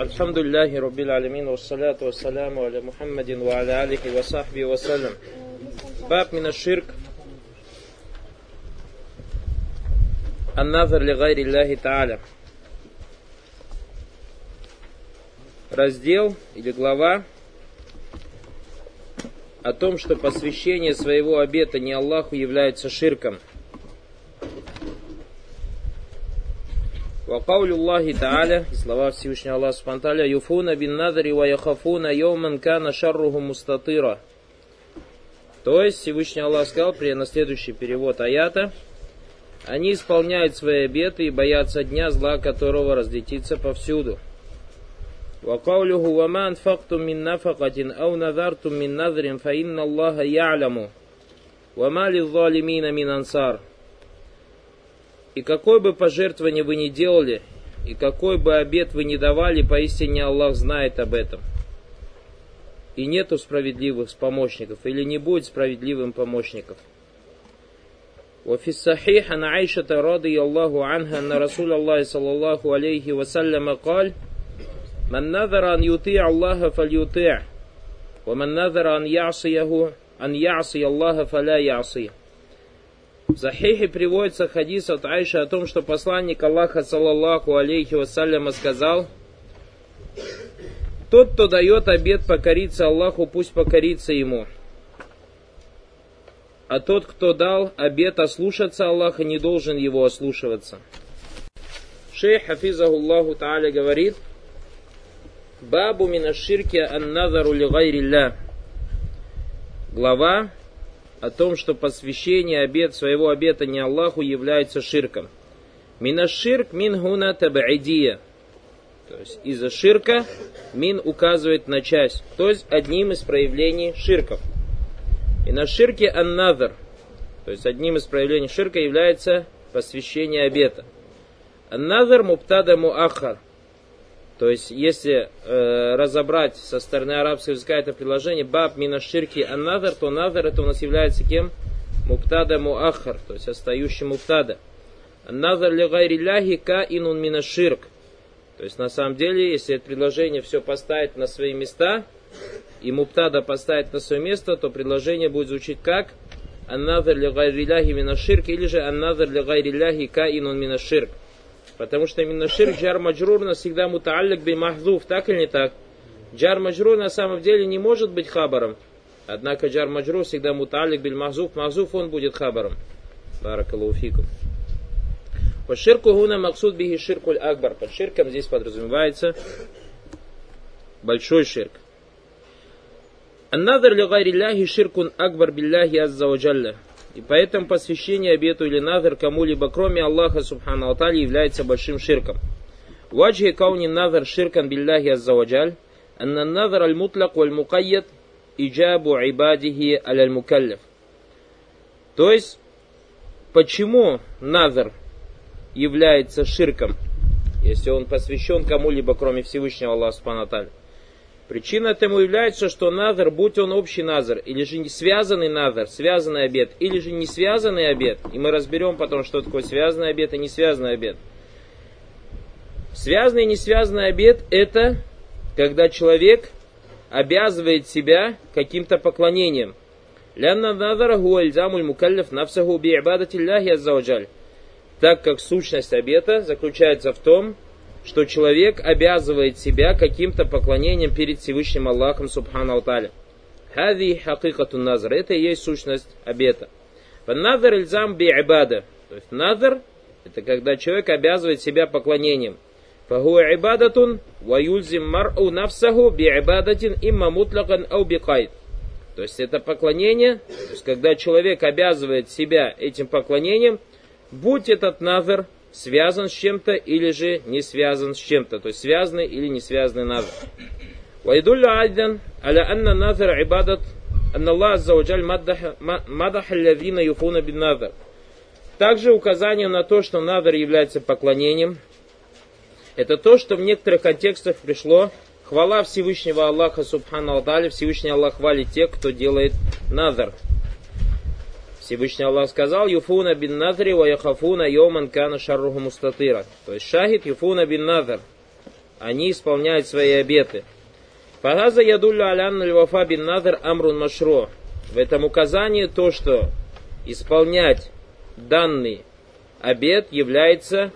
Альхамдулиллахи Раббил Алямин, вассаляту вассаляму аля Мухаммадин, ва аля алихи وصحبه وسلم. вассалям. Баб мина ширк. Анназар ли гайри Аллахи Тааля. Раздел или глава о том, что посвящение своего обета не Аллаху является ширком – وقول الله تعالى слова Всевышнего Аллаха Субтитры юфуна бин надри ва яхафуна йоман кана шарруху мустатира. То есть Всевышний Аллах сказал, при на следующий перевод аята, они исполняют свои обеты и боятся дня, зла которого разлетится повсюду. وقوله وما أنفقتم من نفقة أو نذرتم من نذر فإن الله يعلم وما للظالمين من أنصار и какое бы пожертвование вы ни делали, и какой бы обет вы ни давали, поистине Аллах знает об этом. И нету справедливых помощников, или не будет справедливым помощников. وفي الصحيح عن عائشة رضي الله عنها أن رسول الله صلى الله عليه وسلم قال من نذر أن يطيع الله فليطيع ومن نذر أن يعصيه أن يعصي الله فلا يعصيه в Захихе приводится хадис от Айши о том, что посланник Аллаха, саллаллаху алейхи вассаляма, сказал, «Тот, кто дает обед покориться Аллаху, пусть покорится ему. А тот, кто дал обед ослушаться Аллаха, не должен его ослушиваться». Шейх Хафизахуллаху Тааля говорит, «Бабу минаширки ан-назару ли Глава о том, что посвящение обет своего обета не Аллаху является ширком. Минаширк мин гуна табаидия. То есть из-за ширка мин указывает на часть, то есть одним из проявлений ширков. И на ширке аннадр, то есть одним из проявлений ширка является посвящение обета. Аннадр муптада муахар – то есть, если э, разобрать со стороны арабского языка это предложение баб мина ширки то надер это у нас является кем? Муптада муахар, то есть остающий муптада. Аннадер ли гайрилляхи ка инун мина ширк. То есть, на самом деле, если это предложение все поставить на свои места, и муптада поставить на свое место, то предложение будет звучить как Аннадер ли гайрилляхи мина ширк, или же Аннадер ли гайрилляхи ка инун мина ширк. Потому что именно ширк джар маджрур нас всегда мутааллик би махзуф, так или не так? Джар маджрур на самом деле не может быть хабаром. Однако джар маджрур всегда мутааллик биль махзуф, махзуф он будет хабаром. Баракалуфикум. По ширку гуна максуд бихи ширкуль акбар. Под ширком здесь подразумевается большой ширк. Аннадр ли гайрилляхи ширкун акбар билляхи азза ваджалля. И поэтому посвящение обету или назар кому-либо, кроме Аллаха Субхану Алтали, является большим ширком. Ваджи кауни назар ширкан билляхи аззаваджаль, анна назар аль-мутлак валь-мукайят иджабу ибадихи аль-мукаллиф. То есть, почему назар является ширком, если он посвящен кому-либо, кроме Всевышнего Аллаха Субхану Алтали? Причина этому является, что назар, будь он общий назар, или же не связанный назар, связанный обед, или же не связанный обед, и мы разберем потом, что такое связанный обед и не связанный обед. Связанный и не связанный обед – это когда человек обязывает себя каким-то поклонением. Лянна назара гуальзамуль мукаллиф нафсаху би ибадати Так как сущность обета заключается в том, что человек обязывает себя каким-то поклонением перед Всевышним Аллахом Субхану Алталя. Хади хакикату назар. Это и есть сущность обета. Назар ильзам би ибада. То есть назар это когда человек обязывает себя поклонением. Фаху ибадатун ва юлзим мар'у нафсаху би ибадатин имма мутлакан ау. То есть это поклонение, то есть когда человек обязывает себя этим поклонением, будь этот назар связан с чем-то или же не связан с чем-то, то есть связанный или не связанный назар. ويدل أيضا على أن النذر عبادة أن الله عز وجل مدح, مدح الذين يفون بالنذر. Также указание на то, что надр является поклонением, это то, что в некоторых контекстах пришло хвала Всевышнего Аллаха Субхану Алтали, Всевышний Аллах хвалит тех, кто делает надр. Всевышний Аллах сказал, Юфуна бин надри ва яхафуна йоман кана шарруху мустатира. То есть шахид Юфуна бин надр. они исполняют свои обеты. Фагаза ядулля алян львафа бин надр амрун машро. В этом указании то, что исполнять данный обет является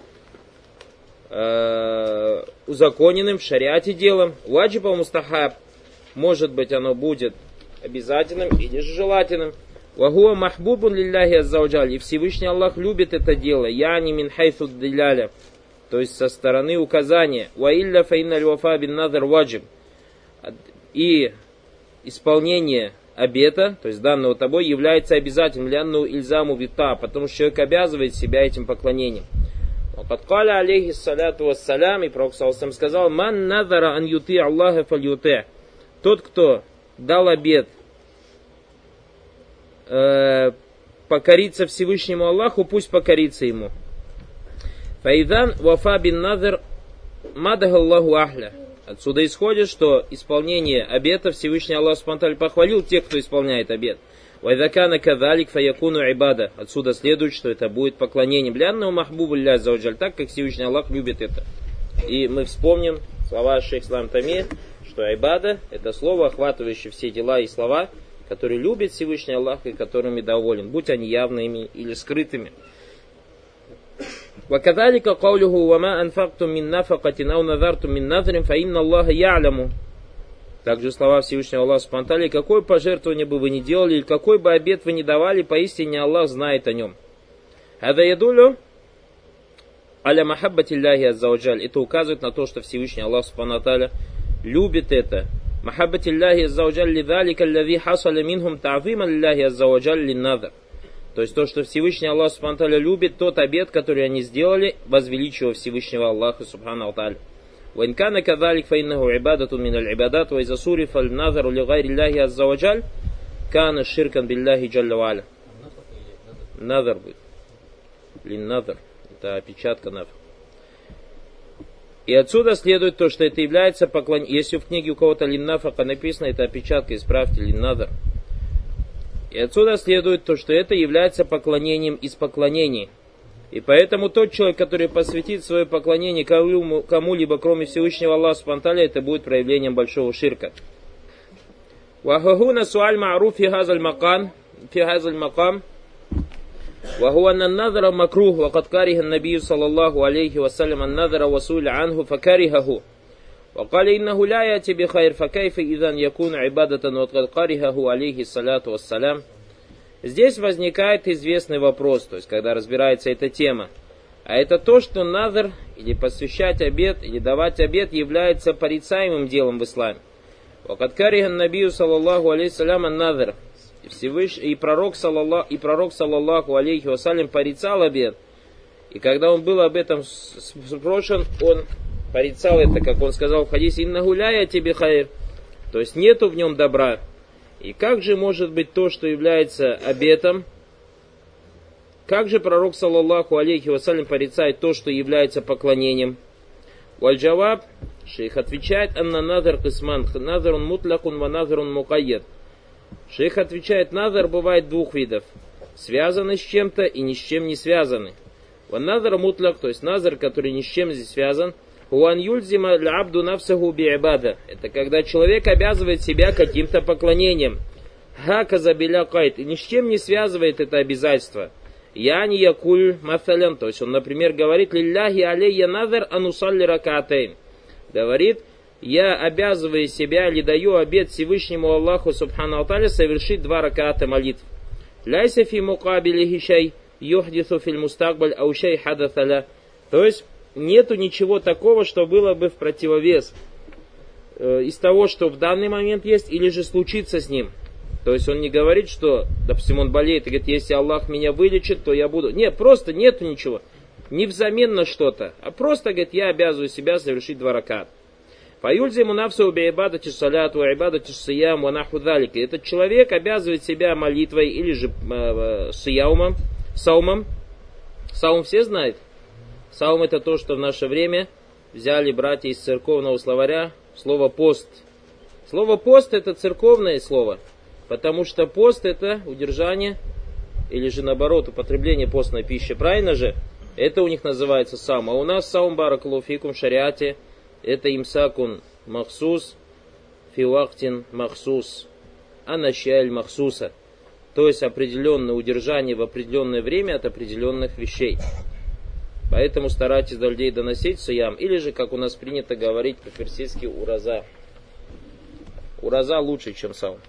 э, узаконенным в шариате делом. Ваджиба мустахаб. Может быть оно будет обязательным или же желательным. Вагуа махбубун лилляхи аззауджаль. И Всевышний Аллах любит это дело. Я не мин хайфу диляля. То есть со стороны указания. Ваилля фаинна львафа бин надр ваджиб. И исполнение обета, то есть данного тобой, является обязательным лянну ильзаму вита, потому что человек обязывает себя этим поклонением. Каля алейхи саляту вассалям, и Пророк Саусам сказал, «Ман надара ан юти Аллаха фаль Тот, кто дал обет э, покориться Всевышнему Аллаху, пусть покорится ему. Файдан вафа бин надр мадагаллаху ахля. Отсюда исходит, что исполнение обета Всевышний Аллах Субтитры похвалил тех, кто исполняет обет. Вайдакана кадалик фаякуну ибада. Отсюда следует, что это будет поклонением. Лянну махбубу ля зауджаль, так как Всевышний Аллах любит это. И мы вспомним слова шейх Слам Тами, что айбада это слово, охватывающее все дела и слова, которые любит Всевышний Аллах и которыми доволен, будь они явными или скрытыми. وكذلك قوله وما أنفقتم من نفقة أو نذرتم من نذر فإن الله يعلم также слова Всевышнего Аллаха Субтитры какое пожертвование бы вы ни делали, или какой бы обед вы ни давали, поистине Аллах знает о нем. Хада ядулю аля махаббатилляхи аззаваджаль. Это указывает на то, что Всевышний Аллах Субтитры любит это. Махаббатилляхи аззаваджаль лидалика аллави хасаля минхум та'вима лилляхи аззаваджаль линнадр. То есть то, что Всевышний Аллах Субхану любит, тот обед, который они сделали, возвеличивая Всевышнего Аллаха Субхану Аталя. وإن كان كذلك فإنه عبادة من العبادات وإذا صرف النظر لغير الله عز وجل كان شركا بالله جل وعلا Назар будет. Линназар. Это опечатка наф. И отсюда следует то, что это является поклонением. Если в книге у кого-то линнафака написано, это опечатка, исправьте линназар. И отсюда следует то, что это является поклонением из поклонений. И поэтому тот человек, который посвятит свое поклонение кому-либо, кроме Всевышнего Аллаха Субтитры, это будет проявлением большого ширка. وهنا سؤال معروف في هذا المقام في هذا المقام وهو أن النذر مكروه وقد كره النبي صلى الله عليه وسلم النذر وسئل عنه فكرهه وقال إنه لا يأتي بخير فكيف إذا يكون عبادة وقد قرهه عليه الصلاة والسلام Здесь возникает известный вопрос, то есть когда разбирается эта тема. А это то, что назар, или посвящать обед, или давать обед, является порицаемым делом в исламе. Вакаткариган набию саллаллаху алейхиссалям назар. Всевышний и пророк, саллаллах, и пророк саллаллаху алейхи вассалям порицал обед. И когда он был об этом спрошен, он порицал это, как он сказал в хадисе, «Инна гуляя тебе хайр». То есть нету в нем добра. И как же может быть то, что является обетом? Как же пророк, саллаллаху алейхи вассалям, порицает то, что является поклонением? Вальджаваб, шейх отвечает, «Анна назар кисман, назарун мутлакун ва назарун мукайяд». Шейх отвечает, назар бывает двух видов. Связаны с чем-то и ни с чем не связаны. Ван назар мутлак, то есть назар, который ни с чем здесь связан – Уан юльзима абду навсаху би'ибада. Это когда человек обязывает себя каким-то поклонением. Хака забиля кайт. И ни с чем не связывает это обязательство. Я не якуль мафален. То есть он, например, говорит, лилляхи алейя назар анусалли ракатейн. Говорит, я обязываю себя или даю обед Всевышнему Аллаху Субхану Алталя совершить два раката молитв. Ляйся фи мукабили шай юхдису филь мустакбаль аушай хадаталя. То есть нету ничего такого, что было бы в противовес э, из того, что в данный момент есть, или же случится с ним. То есть он не говорит, что, допустим, он болеет и говорит, если Аллах меня вылечит, то я буду. Нет, просто нету ничего. Не взамен на что-то, а просто, говорит, я обязываю себя совершить два ракат. Фаюльзиму навсу би'ибадати саляту, ибадати сиям, ванаху далика. Этот человек обязывает себя молитвой или же э, э, сияумом, саумом. Саум все знают? Саум это то, что в наше время взяли братья из церковного словаря слово пост. Слово пост это церковное слово, потому что пост это удержание или же наоборот употребление постной пищи, правильно же? Это у них называется сам. А у нас саум баракулуфикум в шариате это имсакун махсус, фиуактин махсус, аначаль махсуса, то есть определенное удержание в определенное время от определенных вещей. Поэтому старайтесь до людей доносить суям, или же, как у нас принято говорить по-персидски, ураза. Ураза лучше, чем саум.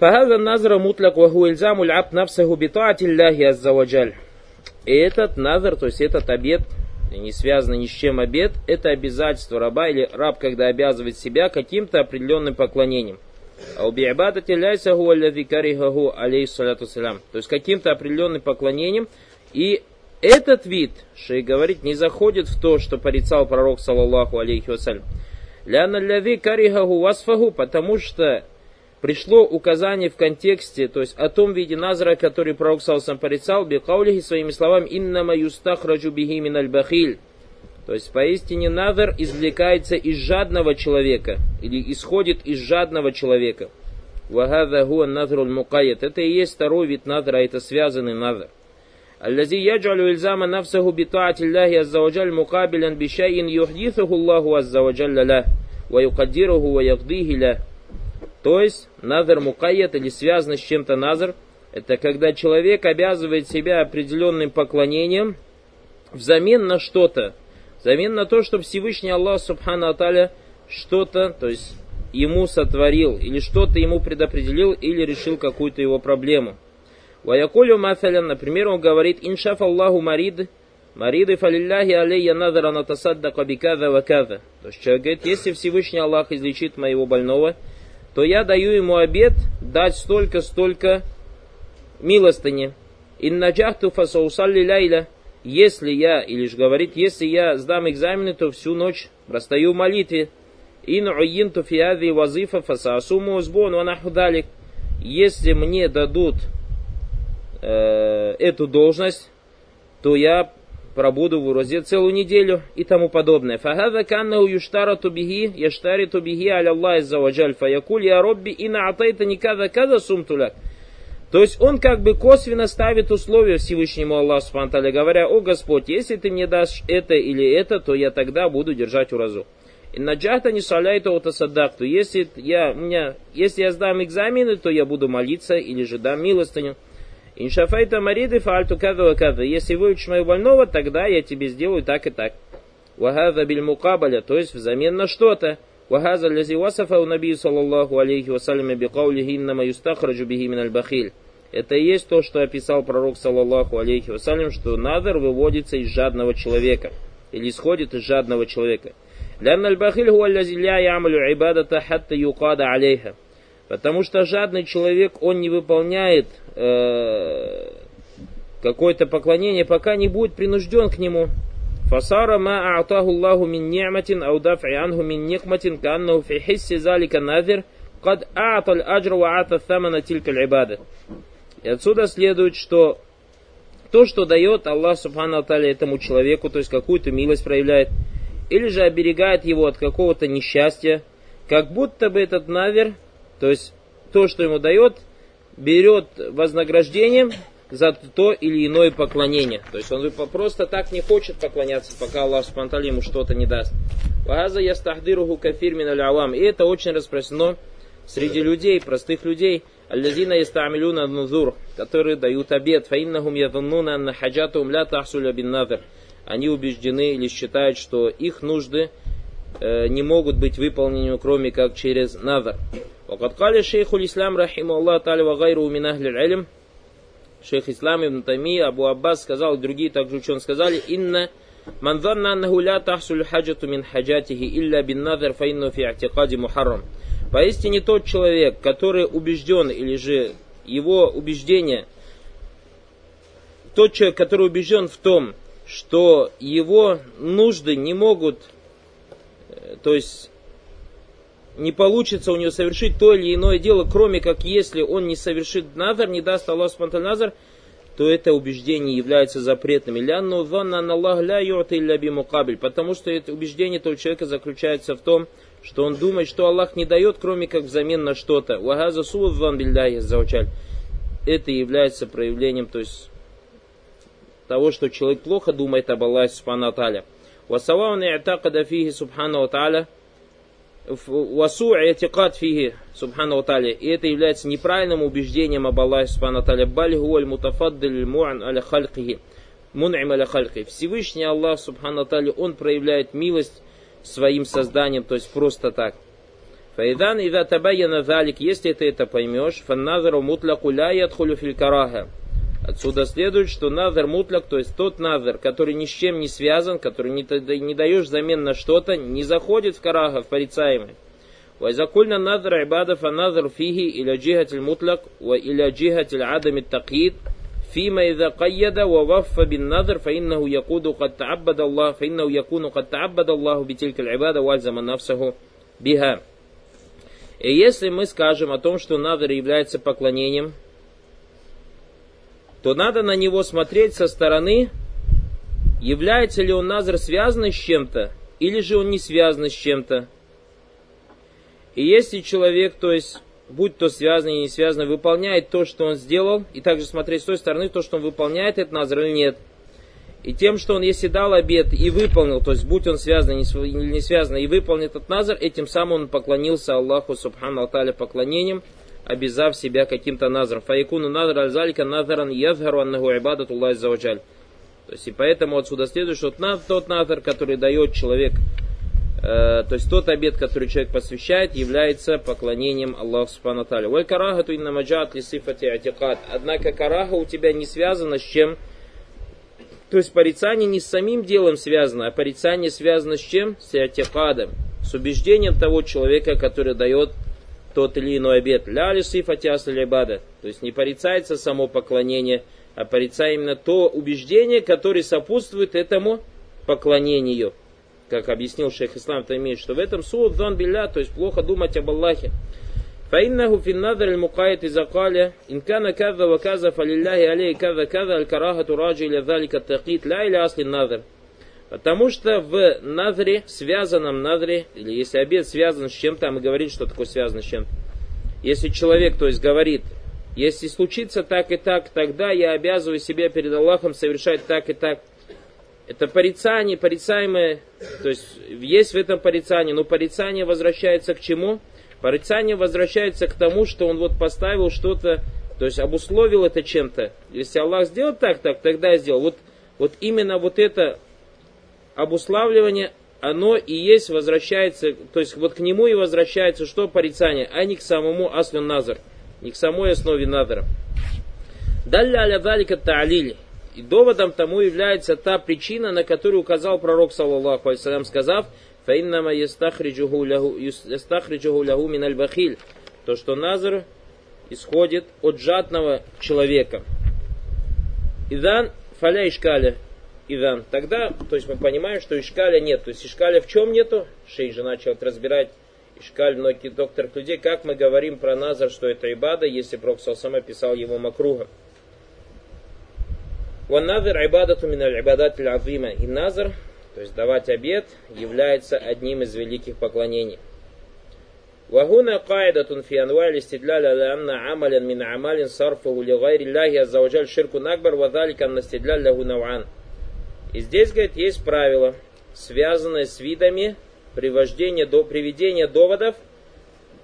فهذا النظر مطلق وهو إلزام العبد نفسه بطاعة الله عز وجل. И этот назар, то есть этот обед, не связанный ни с чем обед, это обязательство раба или раб, когда обязывает себя каким-то определенным поклонением. А. То есть каким-то определенным поклонением. И этот вид, шей говорит, не заходит в то, что порицал пророк, саллаллаху алейхи вассалям. Ляна ляви карихаху васфаху, потому что пришло указание в контексте, то есть о том виде назара, который пророк Салсам порицал, бекаулихи своими словами, иннама юстахраджу бихи миналь бахиль. То есть поистине назар извлекается из жадного человека, или исходит из жадного человека. Вагада гуа назрул мукайят. Это и есть второй вид назара, это связанный назар. الذي يجعل إلزام نفسه بطاعة الله عز وجل مقابلا بشيء يحدثه الله عز وجل له ويقدره ويقضيه له то есть назар мукайят или связано с чем-то назар, это когда человек обязывает себя определенным поклонением взамен на что-то, взамен на то, чтобы Всевышний Аллах Субхану Аталя что-то, то есть ему сотворил, или что-то ему предопределил, или решил какую-то его проблему. Ваякулю Мафалян, например, он говорит, иншаф Аллаху марид, мариды фалилляхи алейя надара натасаддака бикада вакада. То есть человек говорит, если Всевышний Аллах излечит моего больного, то я даю ему обед дать столько-столько милостыни. Иннаджахту фасаусалли лайля. Если я, или же говорит, если я сдам экзамены, то всю ночь простою в молитве. Ин уинту фиади вазифа фасасуму узбон ванахудалик. Если мне дадут э, эту должность, то я пробуду в урозе целую неделю и тому подобное. Фахада каннаху юштарату бихи, яштариту бихи аля Аллах иззаваджаль, фаякуль я робби ина атайта никада када сумтуляк. То есть он как бы косвенно ставит условия Всевышнему Аллаху Субтитры, говоря, о Господь, если ты мне дашь это или это, то я тогда буду держать уразу. И наджахта не шаляйта от асадакту. Если я, у меня, если я сдам экзамены, то я буду молиться или же дам милостыню. Иншафайта мариды фальту када када. Если выучишь моего больного, тогда я тебе сделаю так и так. Вахаза биль мукабаля, то есть взамен на что-то. Вахаза лязи васафа у набию саллаллаху алейхи вассаляме бикаулихи иннама юстахраджу бихи миналь бахиль. Это и есть то, что описал пророк, саллаллаху алейхи вассалям, что надр выводится из жадного человека. Или исходит из жадного человека. لأن البخيل هو الذي لا يعمل عبادة حتى يقاد عليها. Потому что жадный человек, он не выполняет э, какое-то поклонение, пока не будет принужден к нему. Фасара ма а'таху Аллаху мин ни'матин ау анху мин никматин каннаху фи хисси залика назир кад а'та аль-аджр ва а'та тhamана тилька аль И отсюда следует, что то, что дает Аллах Субхану Аталя этому человеку, то есть какую-то милость проявляет, или же оберегает его от какого-то несчастья, как будто бы этот навер то есть то, что ему дает, берет вознаграждением за то или иное поклонение. То есть он просто так не хочет поклоняться, пока Аллах Субтитры ему что-то не даст. Ваза ястахдируху кафир алявам. И это очень распространено среди людей, простых людей. Аллазина ястамилюна нузур, которые дают обед. Фаиннахум ядуннуна анна хаджатум ля тахсуля бин надр. Они убеждены или считают, что их нужды э, не могут быть выполнены, кроме как через надр. وقد قال الشيخ الإسلام رحمه الله تعالى وغيره من أهل العلم Шейх Ислам Ибн Тами, Абу Аббас сказал, и другие также ученые сказали, «Инна ман занна аннаху ля тахсуль хаджату мин хаджатихи илля бин назар фаинну фи атикади мухаррам». Поистине тот человек, который убежден, или же его убеждение, тот человек, который убежден в том, что его нужды не могут, э, то есть не получится у него совершить то или иное дело, кроме как если он не совершит назар, не даст Аллах спонтан назар, то это убеждение является запретным. Лянну ванна на Аллах ля илля бимукабель. Потому что это убеждение этого человека заключается в том, что он думает, что Аллах не дает, кроме как взамен на что-то. Вагаза суван бильдайя заучаль. Это является проявлением, то есть того, что человек плохо думает об Аллахе Субхану Тааля. Васавауна и'такада фихи Субхану Тааля васу этикад фиги субхану таля. И это является неправильным убеждением об Аллахе субхану таля. Баль мутафаддаль му'ан аля халькихи. Мун'им аля хальхи. Всевышний Аллах субхану таля, он проявляет милость своим созданием, то есть просто так. Файдан ида табайяна залик, если ты это поймешь, фанназару мутляку ля ядхулю караха. Отсюда следует, что назар мутляк, то есть тот назар, который ни с чем не связан, который не, не даешь замен на что-то, не заходит в караха, в порицаемый. وإذا назар ибада фа назар фиги إلى جهة المطلق وإلى جهة العدم التقييد فيما إذا قيد ووف بالنظر فإنه يقود قد تعبد الله فإنه يكون قد تعبد الله بتلك العبادة والزم نفسه بها. И если мы скажем о том, что надр является поклонением, то надо на него смотреть со стороны, является ли он назр связан с чем-то, или же он не связан с чем-то. И если человек, то есть, будь то связан или не связан, выполняет то, что он сделал, и также смотреть с той стороны, то, что он выполняет этот назр или нет. И тем, что он, если дал обед и выполнил, то есть, будь он связан или не связан, и выполнил этот назр, этим самым он поклонился Аллаху, субхану Алталя, поклонением – обязав себя каким-то назром. Фаякуну назр аль-залика назаран язгару аннаху ибадату. То есть и поэтому отсюда следует, что тот назар, который дает человек, э, то есть тот обед, который человек посвящает, является поклонением Аллаху Субхану Таля. Валь карахату инна маджат ли сифати атикат. Однако караха у тебя не связана с чем? То есть порицание не с самим делом связано, а порицание связано с чем? С атикадом. С убеждением того человека, который дает тот или иной обед. Ля ли сифати То есть не порицается само поклонение, а порицается именно то убеждение, которое сопутствует этому поклонению. Как объяснил шейх Ислам Таймид, что в этом суд дан билля, то есть плохо думать об Аллахе. فإنه في النظر المقايد إذا قال إن كان كذا وكذا فلله عليه كذا كذا الكراهة راجع إلى ذلك التقييد لا إلى أصل النظر Потому что в надре, связанном надре, или если обед связан с чем-то, а мы говорим, что такое связано с чем-то. Если человек, то есть говорит, если случится так и так, тогда я обязываю себя перед Аллахом совершать так и так. Это порицание, порицаемое, то есть есть в этом порицание, но порицание возвращается к чему? Порицание возвращается к тому, что он вот поставил что-то, то есть обусловил это чем-то. Если Аллах сделал так, так, тогда я сделал. Вот, вот именно вот это обуславливание, оно и есть, возвращается, то есть вот к нему и возвращается что порицание, а не к самому аслю назар, не к самой основе назара. Далля аля далика та'алиль. И доводом тому является та причина, на которую указал пророк, саллаллаху алейсалям, сказав, «Фаиннама ястахриджуху лягу мин аль То, что назар исходит от жадного человека. Идан фаля ишкаля. Иван. Тогда, то есть мы понимаем, что Ишкаля нет. То есть Ишкаля в чем нету? Шей же начал разбирать Ишкаль многих докторов людей. Как мы говорим про Назар, что это Ибада, если Пророк сам описал его макруга. Ванназар Ибадату миналь Ибадат азима. И Назар, то есть давать обед, является одним из великих поклонений. وهنا قاعدة في أنواع الاستدلال على أن عملا من أعمال صرفه لغير الله عز وجل شرك أكبر وذلك أن الاستدلال له نوعان и здесь, говорит, есть правило, связанное с видами привождения, до, приведения доводов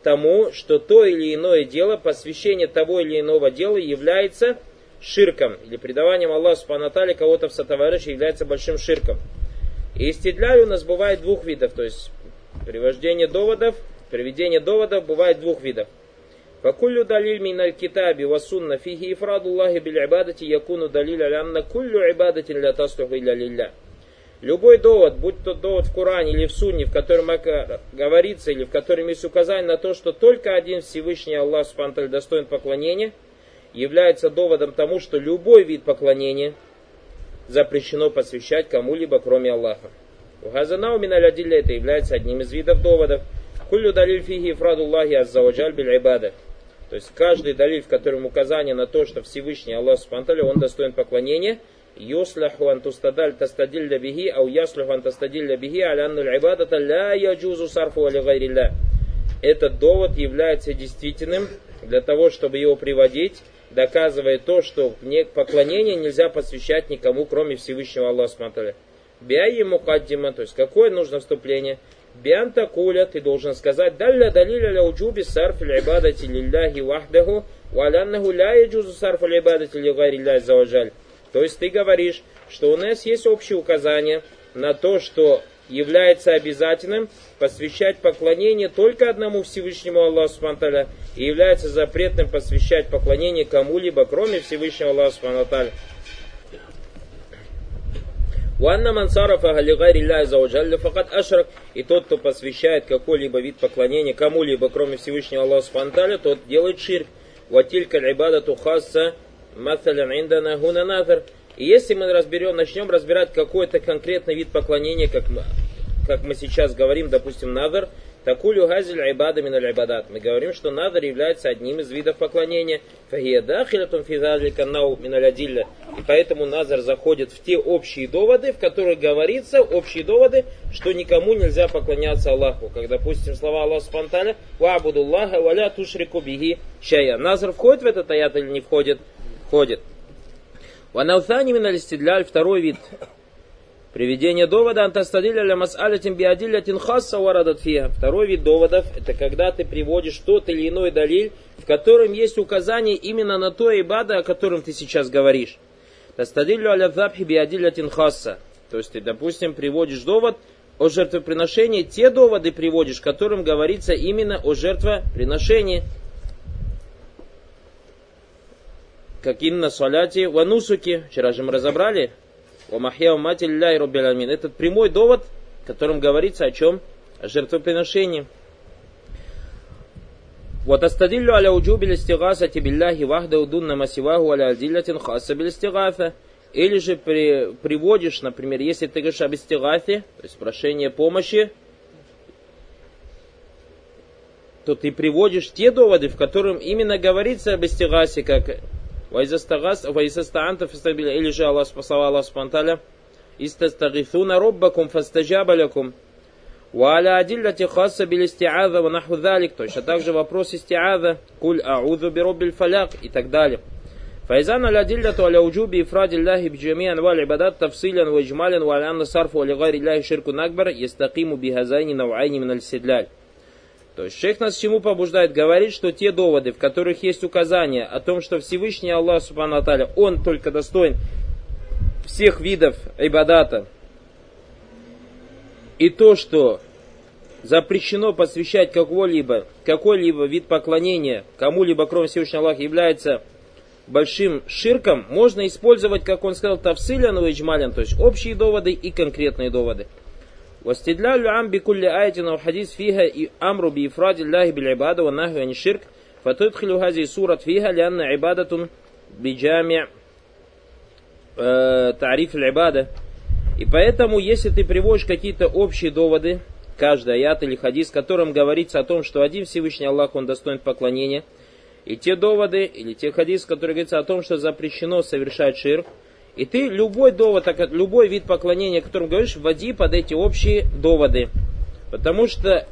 тому, что то или иное дело, посвящение того или иного дела является ширком, или предаванием Аллаху Субханатали кого-то в сотоварища является большим ширком. И истидляй у нас бывает двух видов, то есть привождение доводов, приведение доводов бывает двух видов. فكل دليل من الكتاب والسنة فيه إفراد الله بالعبادة يكون دليلا لأن كل عبادة لا تصلح إلا لله. Любой довод, будь то довод в Коране или в Сунне, в котором говорится или в котором есть указание на то, что только один Всевышний Аллах Субтитры достоин поклонения, является доводом тому, что любой вид поклонения запрещено посвящать кому-либо, кроме Аллаха. У Газанау Миналядилля это является одним из видов доводов. Куллю далиль фиги фрадуллахи аззаваджаль биль ибада. То есть каждый далиль, в котором указание на то, что Всевышний Аллах Субтитры, он достоин поклонения, юсляху антустадаль тастадилля бихи, ау яслиху антастадилля бихи, аляннуль ибадата ля яджузу сарфу али гайрилля. Этот довод является действительным для того, чтобы его приводить, доказывая то, что поклонение нельзя посвящать никому, кроме Всевышнего Аллаха Субтитры. Биайи мукаддима, то есть какое нужно вступление? Бианта куля, ты должен сказать, далля далиля ля уджуби сарф ибадати лилляхи вахдаху, валяннаху ля яджузу сарф ибадати ли гайри заважаль. То есть ты говоришь, что у нас есть общее указание на то, что является обязательным посвящать поклонение только одному Всевышнему Аллаху Субтитры и является запретным посвящать поклонение кому-либо, кроме Всевышнего Аллаха Субтитры. Уанна мансарафа галигарилля зауджалля факат ашрак. И тот, кто посвящает какой-либо вид поклонения кому-либо, кроме Всевышнего Аллаха Субтитры, тот делает ширк. Ватилька ибада тухасса масалян индана гуна назар. И если мы разберем, начнем разбирать какой-то конкретный вид поклонения, как мы, как мы сейчас говорим, допустим, надр, такулю газиль айбада мин айбадат. Мы говорим, что надр является одним из видов поклонения. Фагиядахилятун физалика нау мин И поэтому назар заходит в те общие доводы, в которых говорится, общие доводы, что никому нельзя поклоняться Аллаху. Как, допустим, слова Аллаха Спанталя, «Ва'будуллаха валя тушрику биги шая». Назар входит в этот аят или не входит? Входит. Ванаутани миналистидляль, второй вид. Приведение довода антастадиля ля мас'алятин биадиллятин хасса варадат. Второй вид доводов, это когда ты приводишь тот или иной далиль, в котором есть указание именно на то ибада, о котором ты сейчас говоришь. Тастадилю аля запхи биадиллятин хасса. То есть ты, допустим, приводишь довод о жертвоприношении, те доводы приводишь, в котором говорится именно о жертвоприношении. как инна саляти ванусуки, вчера же мы разобрали, о махья мати лилляй роббиламин. Этот прямой довод, в котором говорится о чем? О жертвоприношении. Астадиллю аля уджуби листигасати билляхи вахда удунна масиваху аля адиллятин хаса билистигаса. Или же при, приводишь, например, если ты говоришь об истигасе, то есть прошение помощи, то ты приводишь те доводы, в котором именно говорится об истигасе, как Вайзастаанта фастабиля. Или же Аллах спасал Аллах спанталя. Истастагифуна роббакум фастаджабалякум. Валя адиллати хасса бил истиаза ва наху залик. Точно также вопрос истиаза. Куль аузу бироббиль фаляк и так далее. فإذا الأدلة على وجوب إفراد الله بجميع أنواع العبادات تفصيلا وإجمالا وعلى أن الصرف ولغير الله شرك أكبر يستقيم بهذين نوعين من الاستدلال То есть шейх нас чему побуждает говорить, что те доводы, в которых есть указание о том, что Всевышний Аллах Субхану Аталя, Он только достоин всех видов ибадата, и то, что запрещено посвящать какой-либо какой-либо вид поклонения кому-либо, кроме Всевышнего Аллаха, является большим ширком, можно использовать, как он сказал, тавсилян и иджмалян, то есть общие доводы и конкретные доводы. واستدلال العام بكل آية أو حديث فيها أمر بإفراد الله بالعبادة والنهي عن الشرك فتدخل هذه السورة فيها لأن عبادة بجامع تعريف العبادة И поэтому, если ты приводишь какие-то общие доводы, каждый аят или хадис, в котором говорится о том, что один Всевышний Аллах, он достоин поклонения, и те доводы, или те хадис, которые говорится о том, что запрещено совершать ширк, и ты любой довод, любой вид поклонения, о котором говоришь, вводи под эти общие доводы. Потому что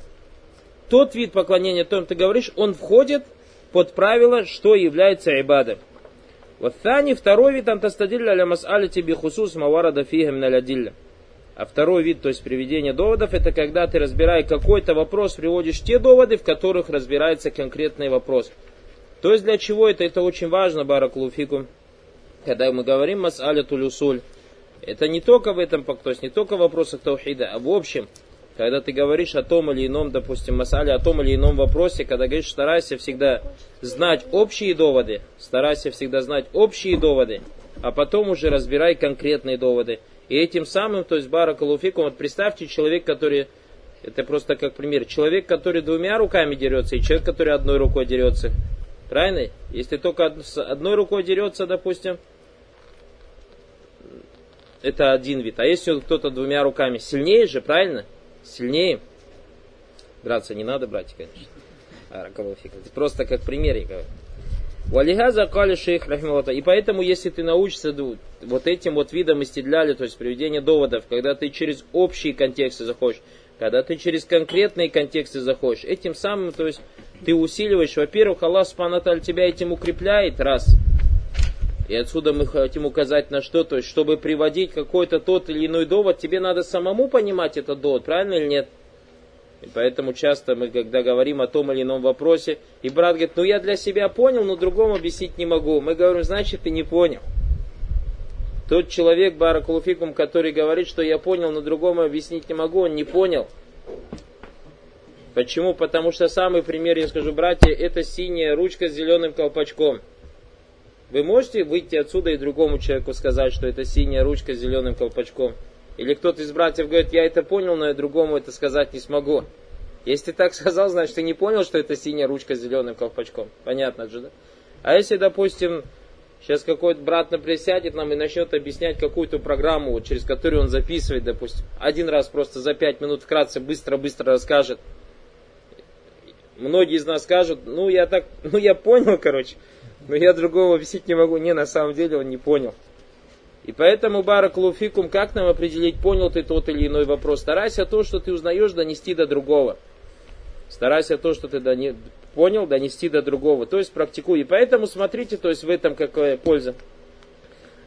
тот вид поклонения, о котором ты говоришь, он входит под правило, что является ибадой. Вот Thani, второй вид антастадилля аля мас'алити бихусус маварада фига миналядилля. А второй вид, то есть приведение доводов, это когда ты, разбирая какой-то вопрос, приводишь те доводы, в которых разбирается конкретный вопрос. То есть для чего это? Это очень важно, баракулуфикум когда мы говорим мас'аля тулюсуль, это не только в этом, то есть не только в вопросах таухида, а в общем, когда ты говоришь о том или ином, допустим, масале, о том или ином вопросе, когда говоришь, старайся всегда знать общие доводы, старайся всегда знать общие доводы, а потом уже разбирай конкретные доводы. И этим самым, то есть баракалуфикум, вот представьте человек, который, это просто как пример, человек, который двумя руками дерется, и человек, который одной рукой дерется. Правильно? Если только с одной рукой дерется, допустим, это один вид. А если кто-то двумя руками сильнее же, правильно? Сильнее. Драться не надо, братья, конечно. А, Просто как пример я говорю. Валихаза кали шейх рахмалата. И поэтому, если ты научишься вот этим вот видом истедляли, то есть приведение доводов, когда ты через общие контексты заходишь, когда ты через конкретные контексты заходишь, этим самым, то есть ты усиливаешь, во-первых, Аллах Субхану тебя этим укрепляет, раз. И отсюда мы хотим указать на что, то есть, чтобы приводить какой-то тот или иной довод, тебе надо самому понимать этот довод, правильно или нет? И поэтому часто мы, когда говорим о том или ином вопросе, и брат говорит, ну я для себя понял, но другому объяснить не могу. Мы говорим, значит, ты не понял. Тот человек, Баракулуфикум, который говорит, что я понял, но другому объяснить не могу, он не понял. Почему? Потому что самый пример, я скажу, братья, это синяя ручка с зеленым колпачком. Вы можете выйти отсюда и другому человеку сказать, что это синяя ручка с зеленым колпачком? Или кто-то из братьев говорит, я это понял, но я другому это сказать не смогу. Если ты так сказал, значит ты не понял, что это синяя ручка с зеленым колпачком. Понятно же, да? А если, допустим, сейчас какой-то брат присядет нам и начнет объяснять какую-то программу, через которую он записывает, допустим, один раз просто за пять минут вкратце быстро-быстро расскажет. Многие из нас скажут, ну я так, ну я понял, короче, но я другого объяснить не могу. Не, на самом деле он не понял. И поэтому, Барак Луфикум, как нам определить, понял ты тот или иной вопрос? Старайся то, что ты узнаешь, донести до другого. Старайся то, что ты дони... понял, донести до другого. То есть практикуй. И поэтому смотрите, то есть в этом какая польза.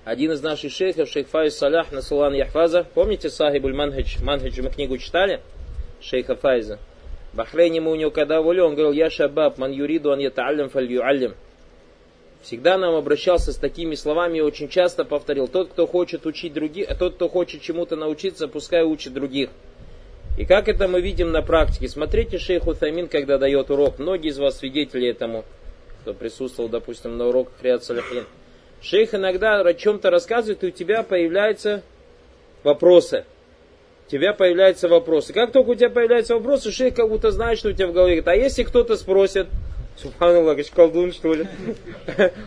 Один из наших шейхов, шейх Файз Салях Насулан Яхфаза, помните Сахибуль Манхидж? Манхидж мы книгу читали? Шейха Файза. У него когда были, он говорил, я шабаб, ман юриду ан ятааллям фаль юаллям. Всегда нам обращался с такими словами и очень часто повторил, тот, кто хочет учить других, а тот, кто хочет чему-то научиться, пускай учит других. И как это мы видим на практике? Смотрите шейх Утамин, когда дает урок. Многие из вас свидетели этому, кто присутствовал, допустим, на уроках Риад Саляхин. Шейх иногда о чем-то рассказывает, и у тебя появляются вопросы. Тебя появляются вопросы. Как только у тебя появляются вопросы, шейх как будто знает, что у тебя в голове. А если кто-то спросит, Субханаллах, колдун, что ли?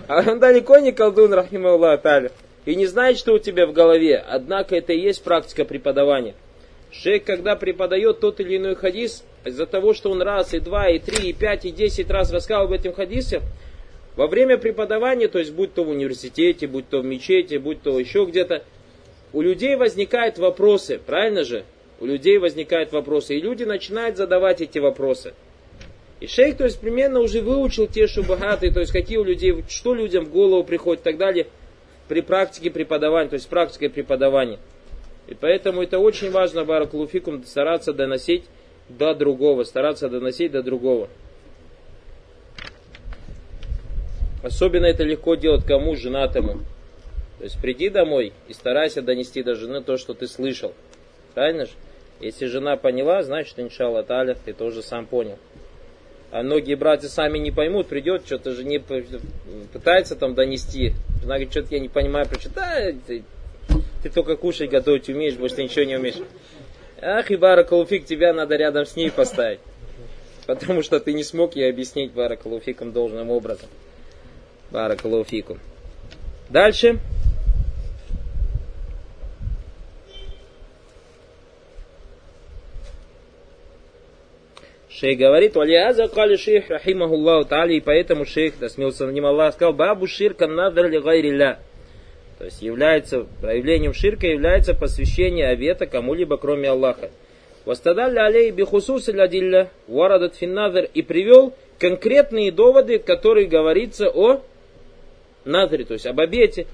А он далеко не колдун, рахималлах таля. И не знает, что у тебя в голове. Однако это и есть практика преподавания. Шейх, когда преподает тот или иной хадис, из-за того, что он раз, и два, и три, и пять, и десять раз рассказывал об этом хадисе, во время преподавания, то есть будь то в университете, будь то в мечети, будь то еще где-то, у людей возникают вопросы, правильно же? У людей возникают вопросы, и люди начинают задавать эти вопросы. И шейх, то есть, примерно уже выучил те шубахаты, то есть, какие у людей, что людям в голову приходит и так далее, при практике преподавания, то есть, практикой преподавания. И поэтому это очень важно, Баракулуфикум, стараться доносить до другого, стараться доносить до другого. Особенно это легко делать кому? Женатому. То есть приди домой и старайся донести до жены то, что ты слышал. Правильно же? Если жена поняла, значит, иншалла таля, ты тоже сам понял а многие братья сами не поймут, придет, что-то же пытается там донести. Жена говорит, что-то я не понимаю, прочитай, ты, ты только кушать готовить умеешь, больше ты ничего не умеешь. Ах, и Баракалуфик, тебя надо рядом с ней поставить. Потому что ты не смог ей объяснить Баракалуфиком должным образом. Баракалуфикум. Дальше. Шейх говорит, валиаза кали шейх рахимахуллаху та'али, и поэтому шейх, да смелся ним Аллах, сказал, бабу ширка надр ли гайрилля. То есть является, проявлением ширка является посвящение обета кому-либо, кроме Аллаха. Вастадалля алей бихусус ладилля, варадат финнадр, и привел конкретные доводы, которые говорится о надре, то есть об обете.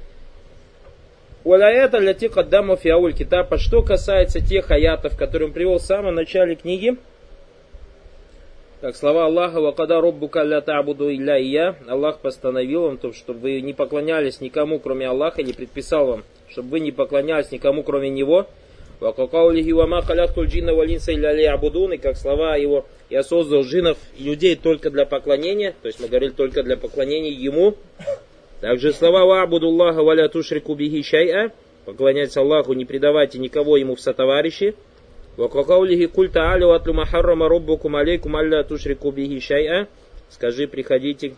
Уаляята ляти каддаму фиауль китапа, что касается тех аятов, которые он привел в самом начале книги, как слова Аллаха, «Вакада роббука ля табуду илля я», Аллах постановил вам, чтобы вы не поклонялись никому, кроме Аллаха, или предписал вам, чтобы вы не поклонялись никому, кроме Него. «Вакакаулихи вама халяхтуль джинна валинса илля ли абудун», и как слова Его, «Я создал джинов и людей только для поклонения», то есть мы говорили только для поклонения Ему. Также слова «Ва'будуллаха валя тушрику бихи шай'a», поклоняйтесь Аллаху, не предавайте никого Ему в сотоварищи. وكقوله قل تعالوا واتلوا ما حرم ربكم عليكم ألا تشركوا به شيئا Скажи, приходите,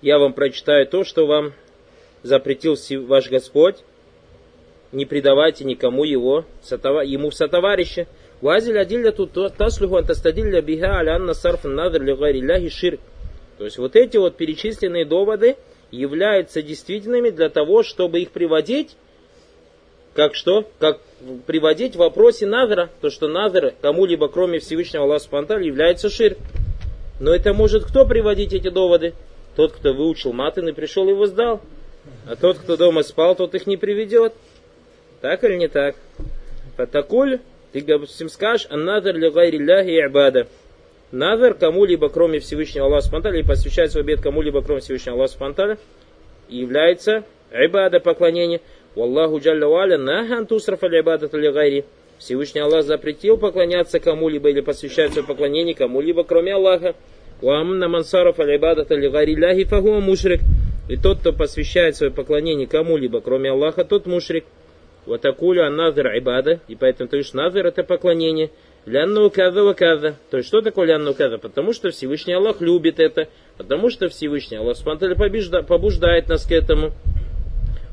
я вам прочитаю то, что вам запретил ваш Господь, не предавайте никому его, ему в сотоварища. Вазиль адилля тут таслюху антастадилля биха алянна сарф надр ли ширк. То есть вот эти вот перечисленные доводы являются действительными для того, чтобы их приводить как что? Как приводить в вопросе назара, то что назар кому-либо, кроме Всевышнего Аллаха Субтитры, является ширк. Но это может кто приводить эти доводы? Тот, кто выучил матын и пришел его сдал. а тот, кто дома спал, тот их не приведет. Так или не так? Фатакуль, ты допустим скажешь, аннадр ли гайрилляхи и ибада. Надр кому-либо, кроме Всевышнего Аллаха Субтитры, или посвящать свой обед кому-либо, кроме Всевышнего Аллаха Субтитры, является ибада поклонение. Wallahu джалля валя нахан тусраф аль ибадат гайри. Всевышний Аллах запретил поклоняться кому-либо или посвящать свое поклонение кому-либо, кроме Аллаха. Уамна мансаров аль ибадат аль гайри ляхи фахуа мушрик. И тот, кто посвящает свое поклонение кому-либо, кроме Аллаха, тот мушрик. Ватакуля назар ибада. И поэтому ты говоришь, назар это поклонение. Лянну каза каза. То есть что такое лянну каза? Потому что Всевышний Аллах любит это. Потому что Всевышний Аллах побуждает нас к этому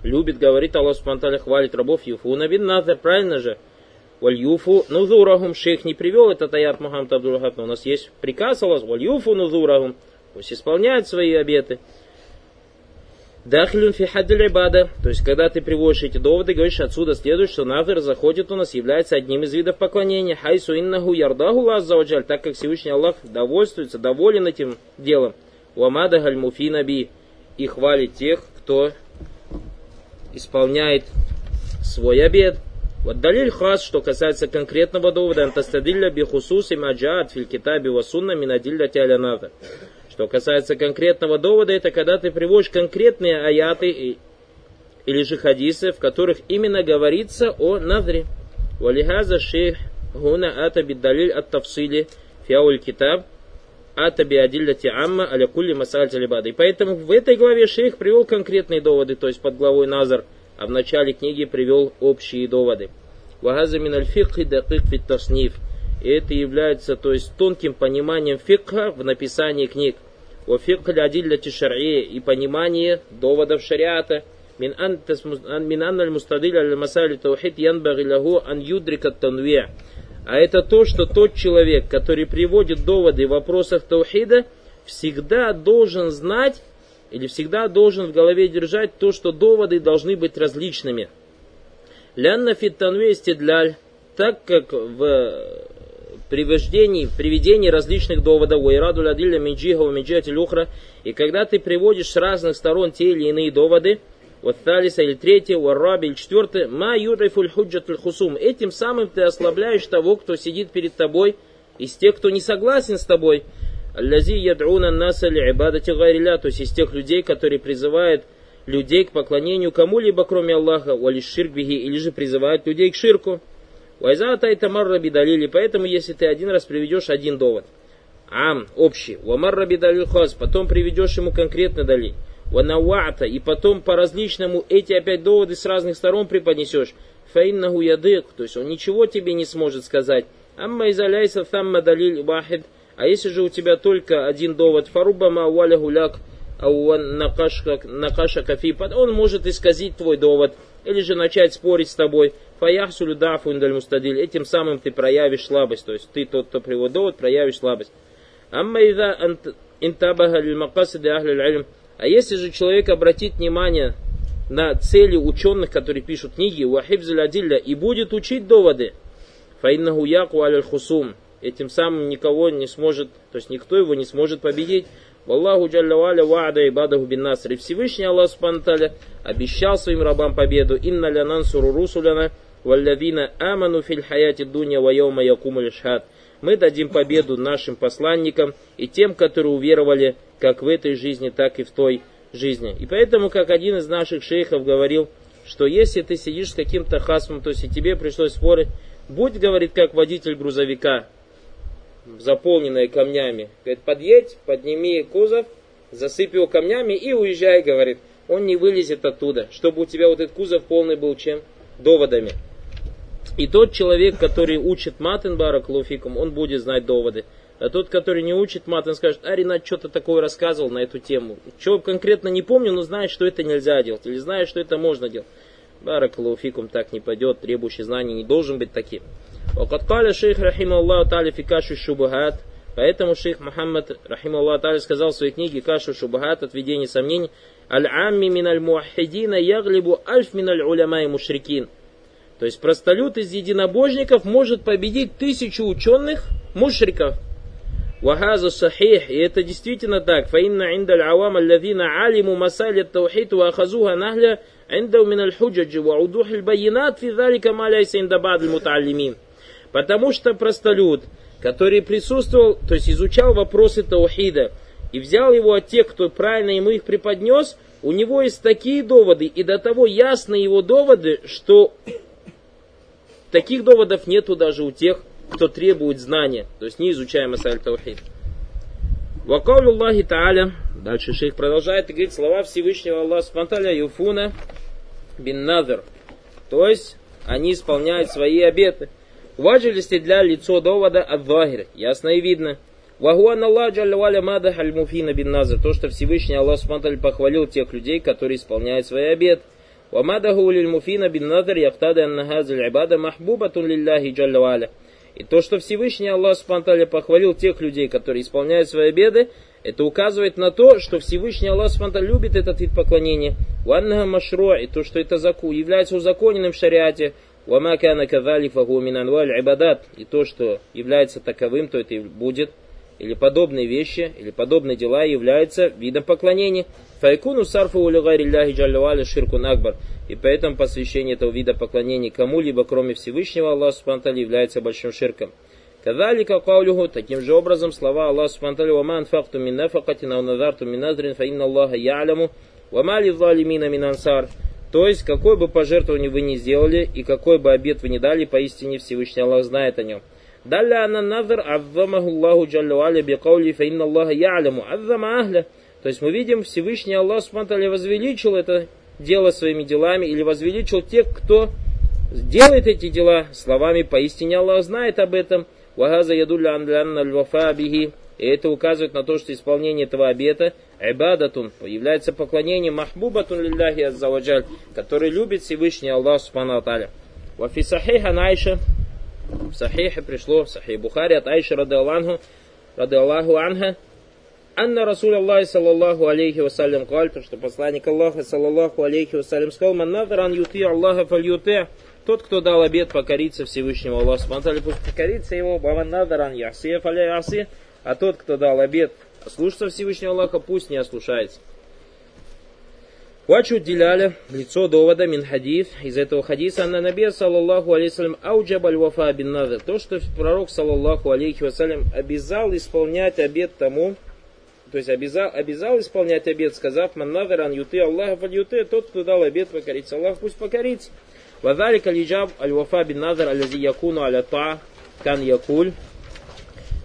любит, говорит Аллах Субтитры, хвалит рабов Юфуна бин Назар, правильно же? Валь Юфу нузурахум, шейх не привел этот аят Мухаммад Абдулхат, но у нас есть приказ Аллах, валь Юфу нузурахум, пусть исполняют свои обеты. Дахлюн фи ибада, то есть когда ты приводишь эти доводы, говоришь, отсюда следует, что Назар заходит у нас, является одним из видов поклонения. Хайсу иннаху ярдаху лаззаваджаль, так как Всевышний Аллах довольствуется, доволен этим делом. Уамада гальмуфи наби, и хвалит тех, кто исполняет свой обед. Вот далиль хас, что касается конкретного довода, антастадилля бихусуси маджаат филь китаби васунна минадилля тяляната. Что касается конкретного довода, это когда ты приводишь конкретные аяты или же хадисы, в которых именно говорится о назре. ولهذا الشيخ هنا أتى بالدليل التفصيلي في أول الكتاب أتى بأدلة عامة على كل مسألة И поэтому в этой главе шейх привел конкретные доводы, то есть под главой назр, а в начале книги привел общие доводы. وهذا من الفقه الدقيق في. И это является, то есть, тонким пониманием фикха в написании книг. О фикх адилляти шар'и и понимание доводов шариата. Мин анна аль мустадиль аль масали таухид янбаги лаху ан юдрика танвия а это то, что тот человек, который приводит доводы в вопросах таухида, всегда должен знать или всегда должен в голове держать то, что доводы должны быть различными. Лянна фиттанве истидляль, так как в привождении, приведении различных доводов, уайраду ладилля минджиха минджиати люхра, и когда ты приводишь с разных сторон те или иные доводы, вот талиса или третье, уарраби или четвертое, ма юрифуль худжат хусум. Этим самым ты ослабляешь того, кто сидит перед тобой, из тех, кто не согласен с тобой. Аллази ядруна наса ли ибадати то есть из тех людей, которые призывают людей к поклонению кому-либо, кроме Аллаха, уали ширкбиги, или же призывают людей к ширку. Вайза тайтамар далили, поэтому если ты один раз приведешь один довод, ам, общий, уамар раби далил хаз, потом приведешь ему конкретно дали, ванавата, и потом по различному эти опять доводы с разных сторон преподнесешь, фаиннаху ядык, то есть он ничего тебе не сможет сказать. Амма изаляйса тамма далиль вахид, а если же у тебя только один довод, фарубама валя гуляк, накаша кафи, он может исказить твой довод, или же начать спорить с тобой. Фаяхсулю дафу мустадиль, этим самым ты проявишь слабость, то есть ты тот, кто приводит довод, проявишь слабость. Амма иза интабаха лил макасиды ахлил а если же человек обратит внимание на цели ученых, которые пишут книги, вахибзаль адилля, и будет учить доводы, фаиннаху яку аль хусум, этим самым никого не сможет, то есть никто его не сможет победить. Аллаху джалля валя ва'ада ибадаху бин наср. Всевышний Аллах Субхану обещал своим рабам победу. Инна ля нансуру русуляна, валлавина аману филь хаяти дуня ва яума якуму шхад мы дадим победу нашим посланникам и тем, которые уверовали как в этой жизни, так и в той жизни. И поэтому, как один из наших шейхов говорил, что если ты сидишь с каким-то хасмом, то есть и тебе пришлось спорить, будь, говорит, как водитель грузовика, заполненный камнями. Говорит, подъедь, подними кузов, засыпь его камнями и уезжай, говорит. Он не вылезет оттуда, чтобы у тебя вот этот кузов полный был чем? Доводами. И тот человек, который учит матен баракулуфикум, он будет знать доводы. А тот, который не учит матен, скажет, а Ренат что-то такое рассказывал на эту тему. Чего конкретно не помню, но знает, что это нельзя делать. Или знает, что это можно делать. Баракулуфикум так не пойдет, требующий знаний не должен быть таким. Вакаткаля шейх рахима Аллаху та'аля фикашу шубахат. Поэтому шейх Мухаммад, рахима Аллаху та'аля, сказал в своей книге Кашу шубахат, отведение сомнений, Аль-амми мин аль-муахидина яглибу альф мин аль-уляма и мушрикин. То есть простолюд из единобожников может победить тысячу ученых мушриков. Вахаза сахих, и это действительно так. Фаинна индаль авам аллазина алиму масаль таухид ва ахазуха нахля индау мин аль худжаджи ва удух аль байинат фи залика ма ляйса инда бад аль Потому что простолюд, который присутствовал, то есть изучал вопросы таухида, и взял его от тех, кто правильно ему их преподнес, у него есть такие доводы, и до того ясны его доводы, что таких доводов нету даже у тех, кто требует знания, то есть не изучая Масаль Таухид. Вакаулю Аллахи Тааля, дальше шейх продолжает и говорит слова Всевышнего Аллаха Спанталя Юфуна бин Назар, то есть они исполняют свои обеты. Важилисти для лицо довода от Вахир, ясно и видно. Вагуан Аллах Джаллаваля Мадах Аль-Муфина бин Назар, то, что Всевышний Аллах Спанталь похвалил тех людей, которые исполняют свои обеты. وماده للمفين بالنظر يقتضي أن هذه العبادة محبوبة لله جل وعلا. И то, что Всевышний Аллах Субтитры похвалил тех людей, которые исполняют свои беды, это указывает на то, что Всевышний Аллах Субтитры любит этот вид поклонения. Ваннага машро, и то, что это заку, является узаконенным в шариате. Вама кана кадали фагу минанваль ибадат. И то, что является таковым, то это и будет или подобные вещи, или подобные дела являются видом поклонения. Файкуну сарфу улигарилляхи джаллаваля ширкун акбар. И поэтому посвящение этого вида поклонения кому-либо, кроме Всевышнего Аллаха Субтитры является большим ширком. Кадалика каулюху, таким же образом слова Аллаха Субтитры «Вама анфакту мин нафакатин ау назарту мин назрин, фа Аллаха я'ляму, вама ли залимина мин ансар». То есть, какой бы пожертвование вы ни сделали, и какой бы обед вы ни дали, поистине Всевышний Аллах знает о нем. Анна назар аззамаху Аллаху джалла аля бикаули, фа инна Аллаха я'ляму, аззама ахля. То есть мы видим, Всевышний Аллах Субтитры возвеличил это дело своими делами или возвеличил тех, кто делает эти дела словами, поистине Аллах знает об этом. Вагаза ядулля анлянна бихи. И это указывает на то, что исполнение этого обета, ибадатун, является поклонением махбубатун лилляхи аззаваджаль, который любит Всевышний Аллах Субхану Аталя. Вафи сахиха Найша, в сахихе пришло, в сахих Бухари от Айши рады Аллаху, рады Аллаху анха, Анна Расуль Аллах саллаллаху алейхи вассалям каль, то что посланник Аллаха саллаллаху алейхи вассалям сказал, «Ман надаран юти Аллаха фаль юте». Тот, кто дал обед покориться Всевышнему Аллаху Субтитры, пусть покорится ему, «Баман надаран яси фаля яси». А тот, кто дал обед слушаться Всевышнего Аллаха, пусть не ослушается. Вачу диляля лицо довода мин хадис из этого хадиса на набе саллаллаху алейхи ауджаб аль вафа бин надр. То, что пророк саллаллаху алейхи вассалям обязал исполнять обед тому, то есть обязал, обязал исполнять обет, сказав, «Маннаверан юты Аллаха фаль юты», тот, кто дал обет покориться Аллах, пусть покорится. Вадалик алиджаб аль-вафа бин назар алязи якуну аля та кан якуль.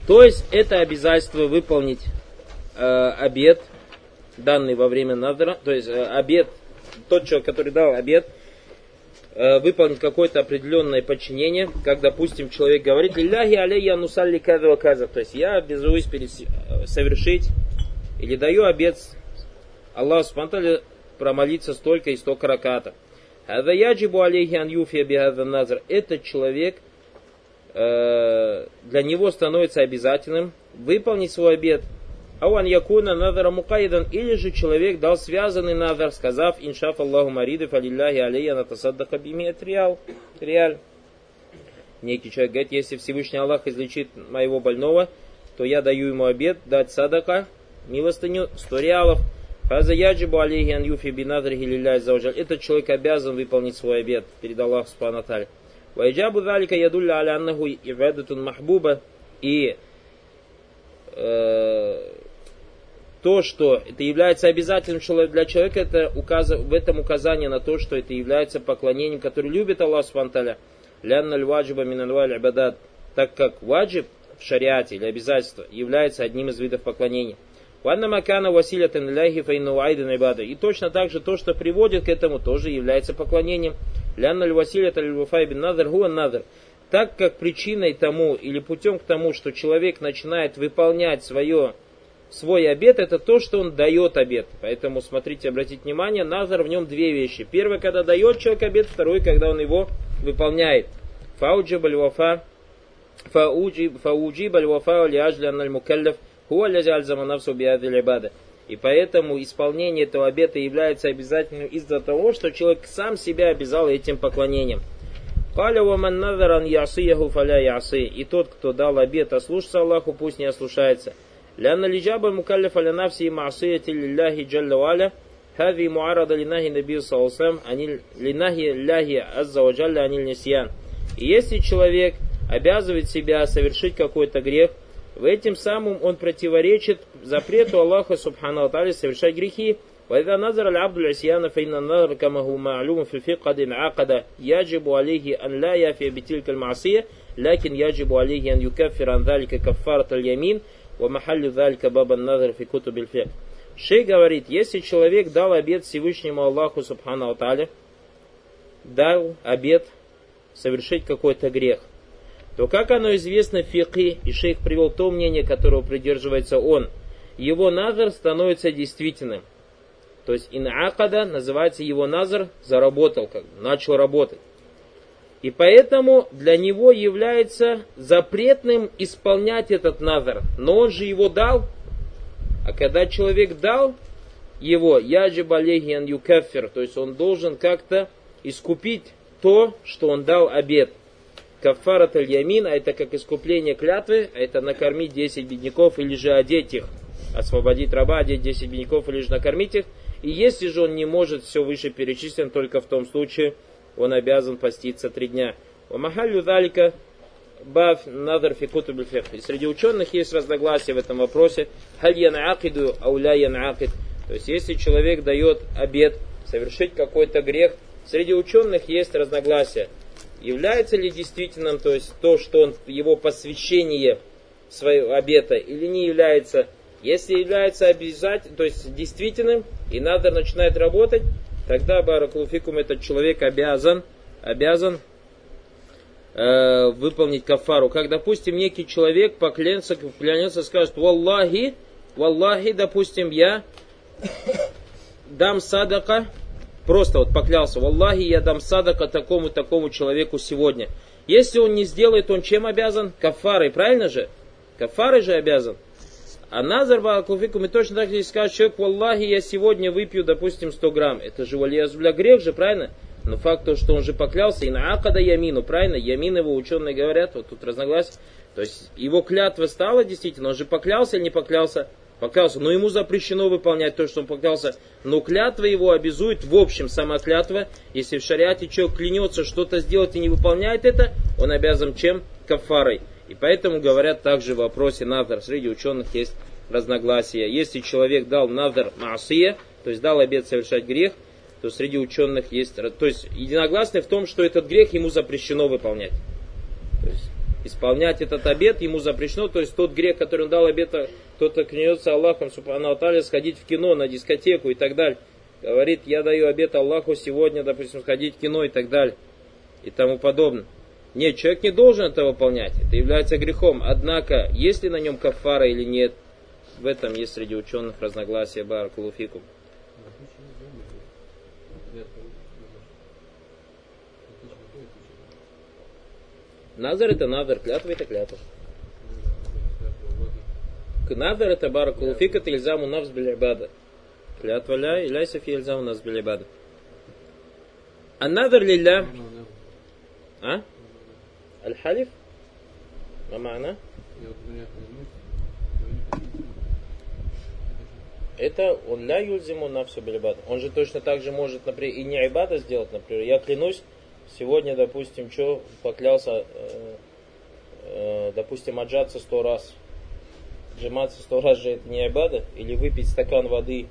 То есть это обязательство выполнить э, обет, данный во время надра, то есть э, обет, тот человек, который дал обет, э, выполнить какое-то определенное подчинение, как, допустим, человек говорит, «Лилляхи алейя нусалли каза каза», то есть я обязуюсь э, совершить или даю обед Аллаху Субтитры промолиться столько и столько ракатов. Хаза яджибу алейхи ан юфия назр. Этот человек, для него становится обязательным выполнить свой обед. Ауан якуна назара мукайдан. Или же человек дал связанный назар, сказав, иншаф Аллаху мариды фалилляхи алейя натасаддака бимиет реал. Реаль. Некий человек говорит, если Всевышний Аллах излечит моего больного, то я даю ему обед дать садака милостыню 100 реалов. Фаза яджибу алейхи ан юфи бинадрихи лилляй заужаль. Этот человек обязан выполнить свой обед перед Аллахом Субхану. Вайджабу залика ядулля аля ивадатун махбуба. И э, то, что это является обязательным для человека, это указ... в этом указание на то, что это является поклонением, которое любит Аллах Субхану Лянна льваджиба минанваль абадат. Так как ваджиб в шариате или обязательство является одним из видов поклонения. Ванна макана василятан ляхи файну айдан ибада. И точно так же то, что приводит к этому, тоже является поклонением. Лянна василят аль бин назар хуа назар. Так как причиной тому или путем к тому, что человек начинает выполнять свое, свой обед, это то, что он дает обед. Поэтому смотрите, обратите внимание, назар в нем две вещи. Первое, когда дает человек обед, второй, когда он его выполняет. Фауджиб аль-вафа, фауджиб аль-вафа ли аль-мукаллаф, и поэтому исполнение этого обета является обязательным из-за того, что человек сам себя обязал этим поклонением. Каля ваман надаран ясыяху фаля ясы. И тот, кто дал обет ослушаться Аллаху, пусть не ослушается. Ляна лиджаба мукаллифа ля нафси маасияти лилляхи джалла валя. Хави муарада линахи набию салсам, линахи ляхи азза ваджалля аниль нисьян. И если человек обязывает себя совершить какой-то грех, в этим самым он противоречит запрету Аллаха Субхану Атали совершать грехи, وإذا نظر العبد العصيان فإن النظر كما هو معلوم في الفقه قد انعقد يجب عليه أن لا يفي بتلك المعصية لكن يجب عليه أن يكفر عن ذلك كفارة اليمين ومحل ذلك باب النظر في كتب الفقه Шей говорит, если человек дал обед Всевышнему Аллаху Субхану Аталя, дал обед совершить какой-то грех, то как оно известно в фикы, и шейх привел то мнение, которого придерживается он, его назар становится действительным. то есть инакада называется его назар заработал, как начал работать. И поэтому для него является запретным исполнять этот назар. Но он же его дал. А когда человек дал его, яджиб алейхиан юкафир, то есть он должен как-то искупить то, что он дал обед. Кафарат аль-ямин, а это как искупление клятвы, а это накормить 10 бедняков или же одеть их. Освободить раба, одеть 10 бедняков или же накормить их. И если же он не может все выше перечислен, только в том случае он обязан поститься три дня. Вамахалю далька бав надар фикуту И среди ученых есть разногласия в этом вопросе. Халь янакиду ауля янакид. То есть если человек дает обед совершить какой-то грех, среди ученых есть разногласия. Является ли действительным, то есть то, что он, его посвящение своего обета или не является если является обязательным, то есть действительным, и надо начинает работать, тогда Баракулуфикум этот человек обязан, обязан э, выполнить кафару. Как, допустим, некий человек поклянется, поклянется, скажет, Валлахи, Валлахи, допустим, я дам садака, просто вот поклялся, Валлахи, я дам садака такому-такому человеку сегодня. Если он не сделает, он чем обязан? Кафарой, правильно же? Кафарой же обязан. А назар балакуфикум, и точно так здесь скажет человек, Аллахе, я сегодня выпью, допустим, 100 грамм. Это же валиязбля грех же, правильно? Но факт то, что он же поклялся, и на акада ямину, правильно? Ямин его ученые говорят, вот тут разногласие. То есть его клятва стала действительно, он же поклялся или не поклялся? Поклялся, но ему запрещено выполнять то, что он поклялся. Но клятва его обязует, в общем, сама клятва. Если в шариате человек клянется что-то сделать и не выполняет это, он обязан чем? Кафарой. И поэтому говорят также в вопросе надр. Среди ученых есть разногласия. Если человек дал надр маасия, то есть дал обед совершать грех, то среди ученых есть... То есть единогласны в том, что этот грех ему запрещено выполнять. То есть исполнять этот обед ему запрещено, то есть тот грех, который он дал обета, кто-то клянется Аллахом, субхану Аталя, сходить в кино, на дискотеку и так далее. Говорит, я даю обет Аллаху сегодня, допустим, сходить в кино и так далее. И тому подобное. Нет, человек не должен это выполнять. Это является грехом. Однако, есть ли на нем кафара или нет, в этом есть среди ученых разногласия Баракулуфикум. Назар это назар, клятва это клятва. Назар это баракулуфик, это ильзаму навс билибада. Клятва ля и ляйса фи ильзаму навс билибада. А назар лилля... А? Аль-халиф? ما معنى? Это он ля юльзиму на все билибад. Он же точно так же может, например, и не айбада сделать, например. Я клянусь, сегодня, допустим, что поклялся, э, э, допустим, отжаться сто раз. Джиматься сто раз же это не айбада? Или выпить стакан воды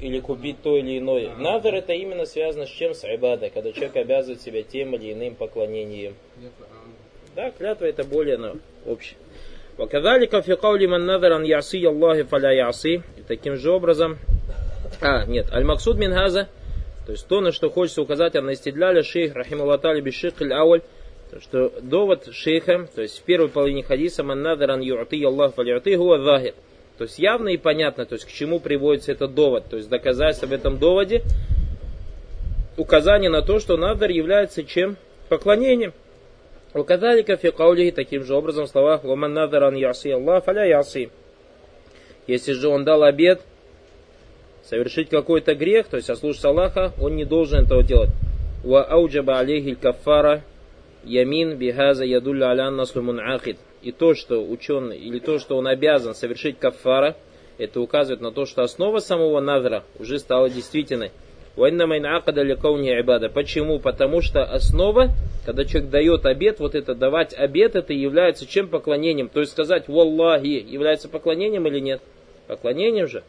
или купить то или иное. Назар это именно связано с чем? С айбадой, когда человек обязывает себя тем или иным поклонением. Да, клятва это более ну, общее. Ваказалика фи каули ман надаран яси Аллахи фаля яси. Таким же образом, а, нет, аль-максуд мин то есть то, на что хочется указать, анастидляля шейх, рахималатали бишик аль-ауль, что довод шейха, то есть в первой половине хадиса, маннадаран юрты юати Аллах фаля гуа. То есть явно и понятно, то есть к чему приводится этот довод, то есть доказать в этом доводе, указание на то, что надар является чем? Поклонением. Указалика фи каулихи таким же образом в словах «Ваман надаран яси Аллах фаля яси». Если же он дал обед совершить какой-то грех, то есть ослушаться Аллаха, он не должен этого делать. Ва ауджаба алейхи кафара Ямин бихаза ядулля алян наслу мунахид. И то, что ученый, или то, что он обязан совершить кафара, это указывает на то, что основа самого назра уже стала действительной. Почему? Потому что основа, когда человек дает обед, вот это давать обед, это является чем поклонением. То есть сказать «Валлахи» является поклонением или нет? Поклонением же.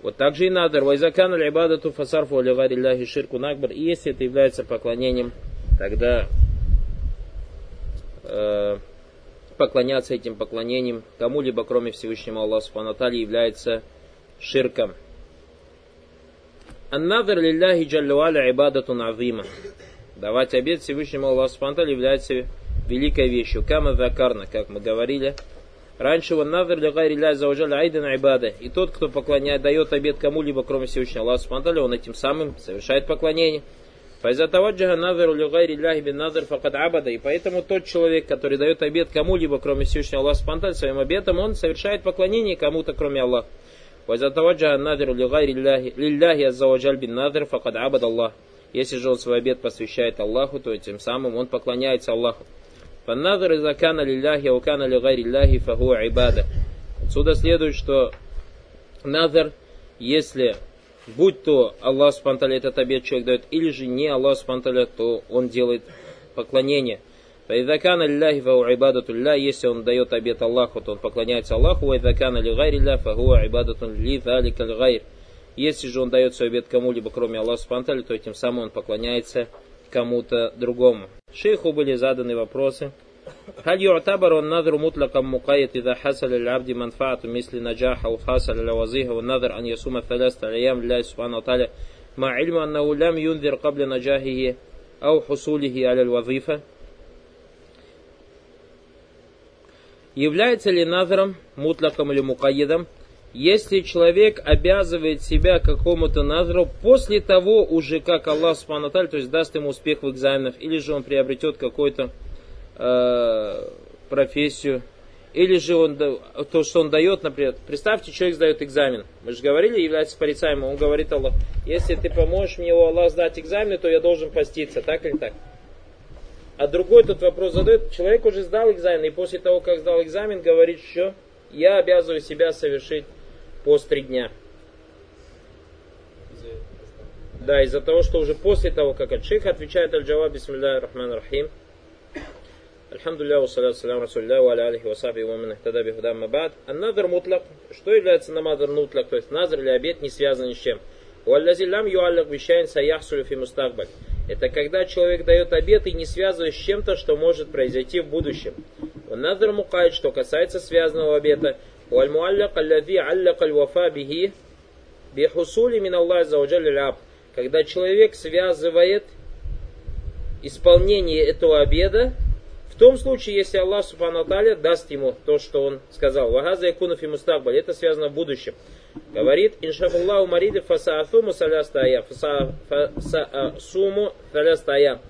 Вот так же и надр. Вайзакан аль-ибадату фасарфу аль ширку накбар. И если это является поклонением, тогда э, поклоняться этим поклонением кому-либо, кроме Всевышнего Аллаха Субхану является ширком. Аннадр лилляхи джаллуаля ибадатун азима. Давать обед Всевышнему Аллаху Субхану является великой вещью. Кама закарна, как мы говорили, Раньше он назар для гайри ля заужаля айдан айбада. И тот, кто поклоняет, дает обед кому-либо, кроме Всевышнего Аллаха Субхану он этим самым совершает поклонение. Файза таваджаха назару ли гайри ляхи бин назар факад абада. И поэтому тот человек, который дает обед кому-либо, кроме Всевышнего Аллаха Субхану своим обетом, он совершает поклонение кому-то, кроме Аллаха. Файза таваджаха назару ли гайри лилляхи аззаваджаль бин назар факад абада Аллах. Если же он свой обед посвящает Аллаху, то тем самым он поклоняется Аллаху. Фанназар иза кана лилляхи, а кана ли гайри лляхи, фаху айбада. Отсюда следует, что назар, если будь то Аллах Субтитры этот обед человек дает, или же не Аллах Субтитры, то он делает поклонение. Фаидакана лилляхи фаху айбадату лля, если он дает обед Аллаху, то он поклоняется Аллаху, вайдакана ли гайри лля, фаху айбадату ли залика гайр. Если же он дает свой обед кому-либо, кроме Аллаха Субтитры, то этим самым он поклоняется кому-то другому. Шейху были заданы вопросы. هل يعتبر النذر مطلقا مقيد إذا حصل للعبد منفعة مثل نجاح أو حصل لوظيفة والنذر أن يصوم ثلاثة أيام لله سبحانه وتعالى مع علم أنه لم ينذر قبل نجاحه أو حصوله على الوظيفة Является ли назром, мутлаком или мукаедом, если человек обязывает себя какому-то назру после того уже, как Аллах Субхану то есть даст ему успех в экзаменах, или же он приобретет какую-то э, профессию, или же он, то, что он дает, например, представьте, человек сдает экзамен. Мы же говорили, является порицаемым. Он говорит Аллах, если ты поможешь мне, у Аллах, сдать экзамен, то я должен поститься, так или так? А другой тут вопрос задает, человек уже сдал экзамен, и после того, как сдал экзамен, говорит, что я обязываю себя совершить пост три дня. Да, из-за того, что уже после того, как от отвечает аль-Джаваб, бисмилля рахман рахим, Альхамдулилля, вассаляту салям ва аля алихи ва ман ихтада бихудам мабад. Аннадр мутлак. Что является намадр мутлак? То есть назр или обед не связан ни с чем. Уаллази лам юаллак вещайн саяхсулю фи мустакбаль. Это когда человек дает обед и не связывает с чем-то, что может произойти в будущем. Надр мукайд, что касается связанного обета, والمعلق الذي علق الوفاء به بحصول من الله عز وجل العبد. Когда человек связывает исполнение этого обеда в том случае, если Аллах Субхану Таля даст ему то, что он сказал. Вагаза якунуф и мустакбаль. Это связано в будущем. Говорит, иншафуллаху мариды фасаатуму салястая. Фасаасуму салястая.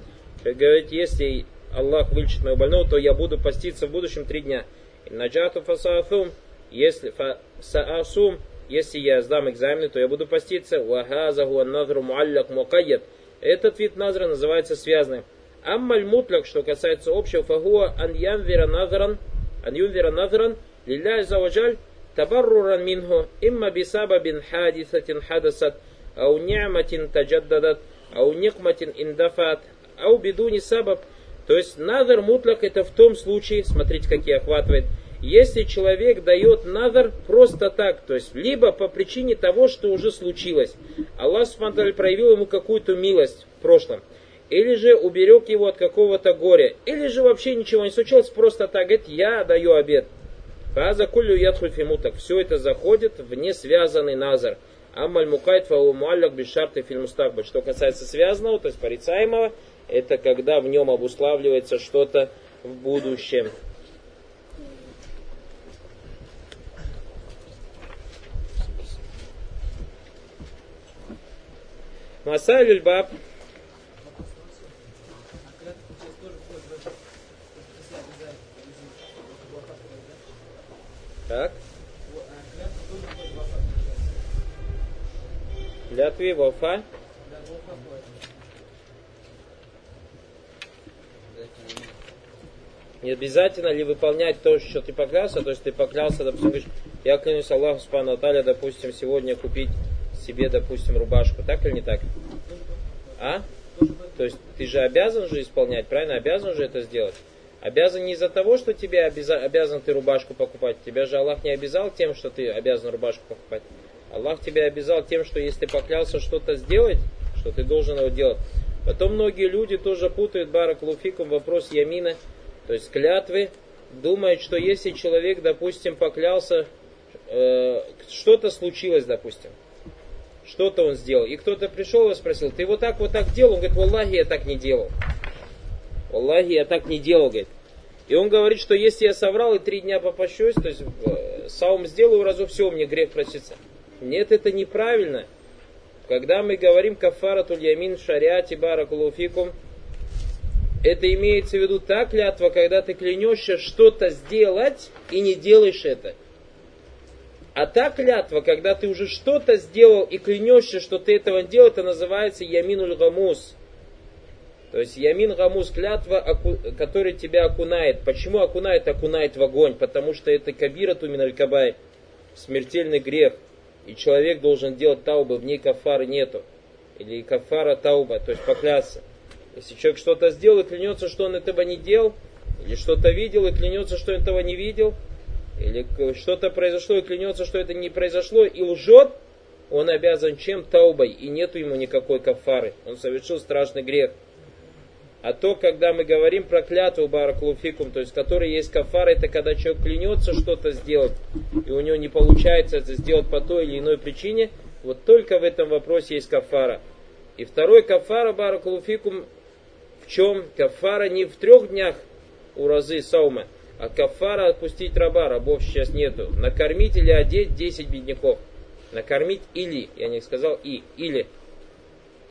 Говорит, если Аллах вылечит моего больного, то я буду поститься в будущем три дня. Наджату фасаатум если саасум, если я сдам экзамены, то я буду поститься. Вахазаху назру муалляк мукайят. Этот вид назра называется связанным. Аммаль мутляк, что касается общего, фагуа ан янвира назран, ан юнвира назран, лилля заваджаль, табарруран минху, имма бисабабин хадисатин хадасат, ау ни'матин таджаддадат, ау никматин индафат, ау бедуни сабаб. То есть назар мутляк это в том случае, смотрите, какие охватывает, если человек дает назар просто так, то есть либо по причине того, что уже случилось, Аллах Субтитры проявил ему какую-то милость в прошлом, или же уберег его от какого-то горя, или же вообще ничего не случилось, просто так, говорит, я даю обед. Фаза кулю ядхульфимутак. Все это заходит в несвязанный назар. Амаль мукайт фау муалляк бешарты фильмустакбаль. Что касается связанного, то есть порицаемого, это когда в нем обуславливается что-то в будущем. Масайль Так. Лятви, Вафа. Не обязательно ли выполнять то, что ты поклялся, то есть ты поклялся, допустим, говоришь, я клянусь Аллаху Субхану Аталя, допустим, сегодня купить себе, допустим, рубашку, так или не так? А? То есть ты же обязан же исполнять, правильно? Обязан же это сделать. Обязан не из-за того, что тебе обяза, обязан ты рубашку покупать. Тебя же Аллах не обязал тем, что ты обязан рубашку покупать. Аллах тебя обязал тем, что если ты поклялся что-то сделать, что ты должен его делать. Потом многие люди тоже путают барак луфикум вопрос ямина, то есть клятвы, думают, что если человек, допустим, поклялся, э, что-то случилось, допустим, что-то он сделал, и кто-то пришел и спросил, ты вот так, вот так делал? Он говорит, Аллахи, я так не делал. Аллахи, я так не делал, говорит. И он говорит, что если я соврал и три дня попощусь, то есть э, саум сделаю разу, все, мне грех просится. Нет, это неправильно. Когда мы говорим кафаратуль ямин шариати баракулуфикум, это имеется в виду та клятва, когда ты клянешься что-то сделать и не делаешь это. А та клятва, когда ты уже что-то сделал и клянешься, что ты этого не делал, это называется яминуль гамус. То есть ямин гамус клятва, который тебя окунает. Почему окунает? Окунает в огонь. Потому что это кабира туминаль кабай. Смертельный грех. И человек должен делать таубы, в ней кафары нету. Или кафара тауба, то есть поклясться. Если человек что-то сделал и клянется, что он этого не делал, или что-то видел и клянется, что он этого не видел, или что-то произошло и клянется, что это не произошло, и лжет, он обязан чем таубой, и нету ему никакой кафары. Он совершил страшный грех. А то, когда мы говорим про клятву баракулуфикум, то есть который есть кафара, это когда человек клянется что-то сделать, и у него не получается это сделать по той или иной причине, вот только в этом вопросе есть кафара. И второй кафара баракулуфикум в чем? Кафара не в трех днях у разы саума, а кафара отпустить раба, рабов сейчас нету. Накормить или одеть 10 бедняков. Накормить или, я не сказал и, или.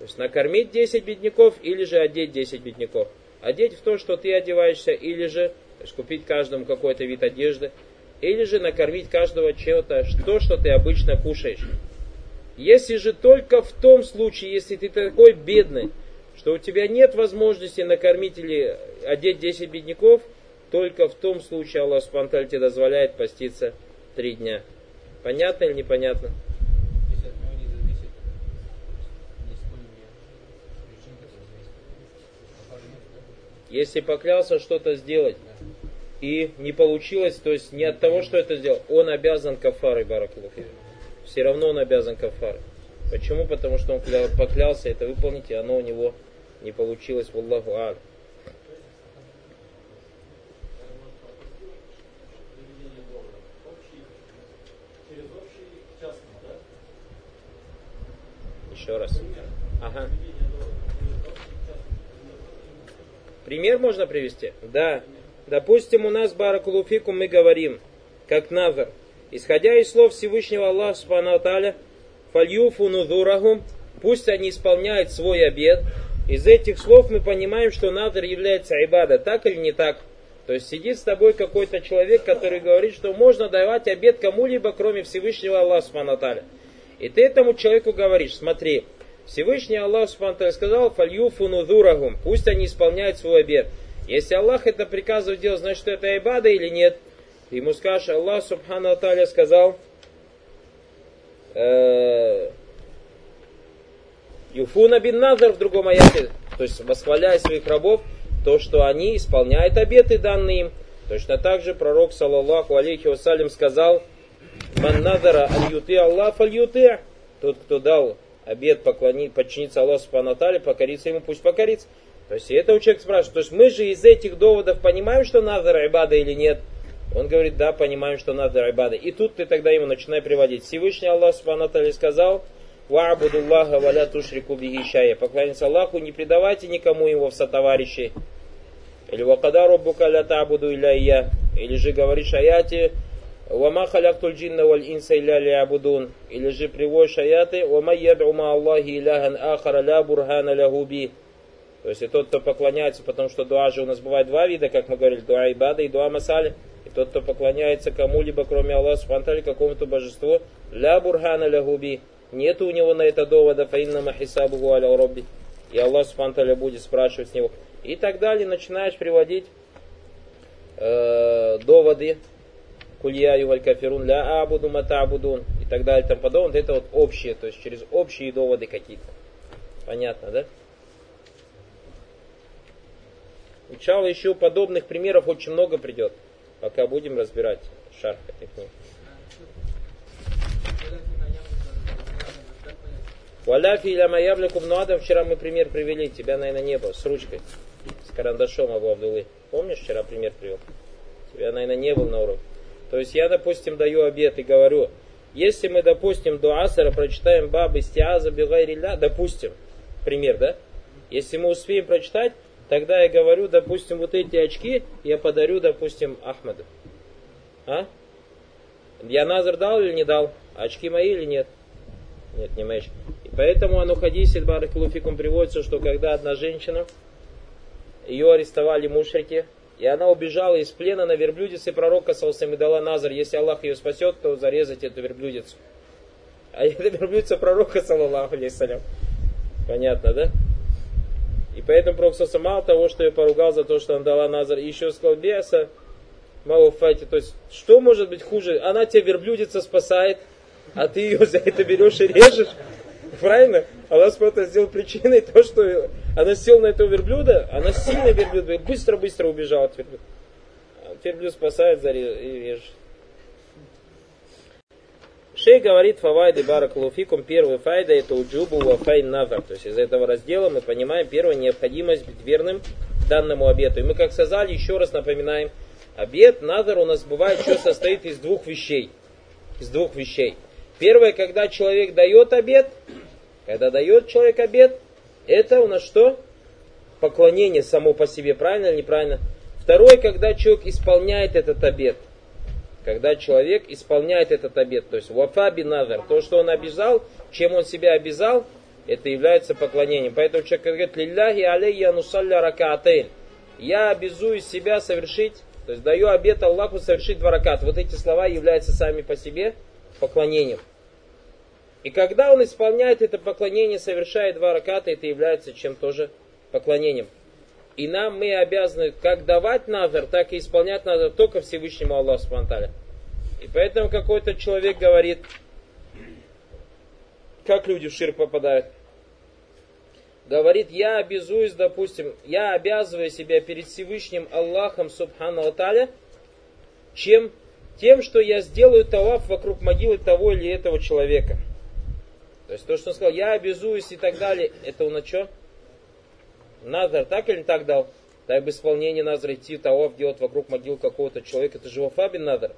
То есть накормить 10 бедняков или же одеть 10 бедняков. Одеть в то, что ты одеваешься, или же то есть купить каждому какой-то вид одежды, или же накормить каждого чем-то, то, что ты обычно кушаешь. Если же только в том случае, если ты такой бедный, что у тебя нет возможности накормить или одеть 10 бедняков, только в том случае Аллах Субтитры тебе дозволяет поститься три дня. Понятно или непонятно? Если поклялся что-то сделать и не получилось, то есть не от того, что это сделал, он обязан кафарой, баракулуфи. Все равно он обязан кафарой. Почему? Потому что он поклялся это выполнить, и оно у него не получилось. Валлаху ад. Еще раз. Ага. Пример можно привести? Да. Допустим, у нас Баракулуфику мы говорим, как Назар. Исходя из слов Всевышнего Аллаха Субхану Аталя, фальюфу нудурахум, пусть они исполняют свой обед. Из этих слов мы понимаем, что Назар является айбада, так или не так? То есть сидит с тобой какой-то человек, который говорит, что можно давать обед кому-либо, кроме Всевышнего Аллаха Субхану Аталя. И ты этому человеку говоришь, смотри, Всевышний Аллах Субтитры сказал, фальюфу нудурахум, пусть они исполняют свой обед. Если Аллах это приказывает делать, значит это айбада или нет? Ты ему скажешь, Аллах Субхану Аталя сказал, э, Юфуна бин Назар в другом аяте, то есть восхваляя своих рабов, то, что они исполняют обеты данные им. Точно так же пророк, саллаллаху алейхи вассалям, сказал, Ман назара аль юты Аллах аль. Тот, кто дал обед поклонить, подчиниться Аллаху Субхану покориться ему, пусть покорится. То есть и этого человек спрашивает, то есть мы же из этих доводов понимаем, что надо айбада или нет? Он говорит, да, понимаем, что надо айбада. И тут ты тогда ему начинай приводить. Всевышний Аллах Субхану сказал, Ва'будуллаха валя тушрику бихищая. Поклоняться Аллаху, не предавайте никому его в сотоварищи. Или вакадару букаля табуду иля я. Или же говоришь аяте, Вама халяктуль джинна валь инса илля лиабудун. Или же приводишь аяты, Вама яд'у Аллахи иляхан ахара ля бурхана лягуби. То есть и тот, кто поклоняется, потому что дуа же у нас бывает два вида, как мы говорили, дуа ибада и дуа масали. И тот, кто поклоняется кому-либо, кроме Аллаха Субхантали, какому-то божеству, ля бурхана лягуби. Нет у него на это довода, фаинна махисабуху аля робби. И Аллах Субхантали будет спрашивать с него. И так далее, начинаешь приводить э, доводы, кулья юваль кафирун ля абуду матабудун и так далее и тому подобное, это вот общие, то есть через общие доводы какие-то. Понятно, да? Иншалла еще подобных примеров очень много придет, пока будем разбирать шарх этих книг. Валяфи или Маявлику Адам, вчера мы пример привели, тебя, наверное, не было, с ручкой, с карандашом Абу Абдулы. Помнишь, вчера пример привел? Тебя, наверное, не был на уроке. То есть я, допустим, даю обед и говорю, если мы, допустим, до Асара прочитаем бабы стиаза бигайриля, допустим, пример, да? Если мы успеем прочитать, тогда я говорю, допустим, вот эти очки я подарю, допустим, Ахмеду. А? Я назар дал или не дал? Очки мои или нет? Нет, не мои. И поэтому оно хадисе Баракулуфикум приводится, что когда одна женщина, ее арестовали мушрики, и она убежала из плена на верблюдице пророка Саусам и дала Назар, если Аллах ее спасет, то зарезать эту верблюдицу. А это верблюдица пророка, саллаллаху алейхиссалям. Понятно, да? И поэтому пророк Саусам мало того, что ее поругал за то, что она дала Назар, еще сказал беса, мало файте. То есть, что может быть хуже? Она тебя верблюдица спасает, а ты ее за это берешь и режешь. Правильно? Аллах просто сделал причиной то, что она села на этого верблюда, она сильно верблюд, быстро-быстро убежала от верблюда. Верблюд спасает за и. Шей говорит фавайды баракулуфикум, первый файда это уджубу вафайн назар. То есть из этого раздела мы понимаем первую необходимость быть верным данному обету. И мы, как сказали, еще раз напоминаем, обет назар у нас бывает, что состоит из двух вещей. Из двух вещей. Первое, когда человек дает обед, когда дает человек обед, это у нас что? Поклонение само по себе, правильно или неправильно? Второе, когда человек исполняет этот обед. Когда человек исполняет этот обед, то есть вафа биназар, то, что он обязал, чем он себя обязал, это является поклонением. Поэтому человек говорит, лилляхи алейя нусалля ракаатейн. Я обязую себя совершить, то есть даю обет Аллаху совершить два раката. Вот эти слова являются сами по себе поклонением. И когда он исполняет это поклонение, совершает два раката, это является чем тоже поклонением. И нам мы обязаны как давать назар, так и исполнять назар только Всевышнему Аллаху Субтитры. И поэтому какой-то человек говорит, как люди в ширк попадают. Говорит, я обязуюсь, допустим, я обязываю себя перед Всевышним Аллахом Субхану Аталя, чем тем, что я сделаю талаф вокруг могилы того или этого человека. То есть то, что он сказал, я обязуюсь и так далее, это он на что? Назар так или не так дал? Так бы исполнение Назара идти талаф делать вокруг могил какого-то человека, это же вафабин Назар.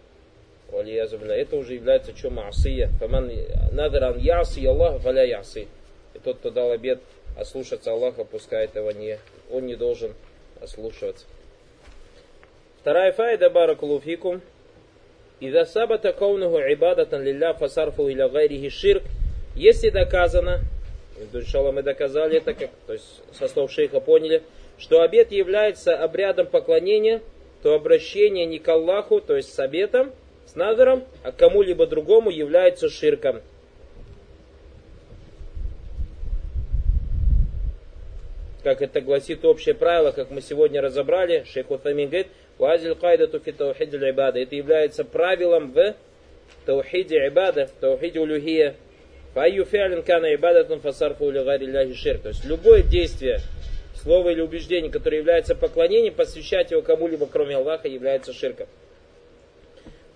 Это уже является что маасия. Фаман надаран яси Аллах валя яси. И тот, кто дал обед ослушаться Аллаха, пускай этого не, он не должен ослушиваться. Вторая файда баракулуфикум. Ида сабата каунуху ибадатан лилля фасарфу иля гайрихи ширк. Если доказано, иншалла мы доказали это, как, то есть со слов шейха поняли, что обед является обрядом поклонения, то обращение не к Аллаху, то есть с обетом, с надером, а к кому-либо другому является ширком. Как это гласит общее правило, как мы сегодня разобрали, шейх Утамин говорит, «Вазиль таухид ибада». Это является правилом в таухиде ибада, в таухиде улюхия, Файю фиалин кана ибадатун фасарфу ляхи шир. То есть любое действие, слово или убеждение, которое является поклонением, посвящать его кому-либо, кроме Аллаха, является ширком.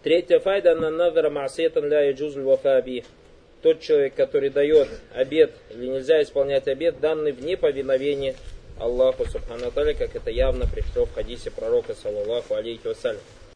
Третья файда на надара масетан ля яджузль вафаби. Тот человек, который дает обед или нельзя исполнять обед, данный в неповиновении Аллаху Субхану как это явно пришло в хадисе пророка, саллаллаху алейхи вассалям.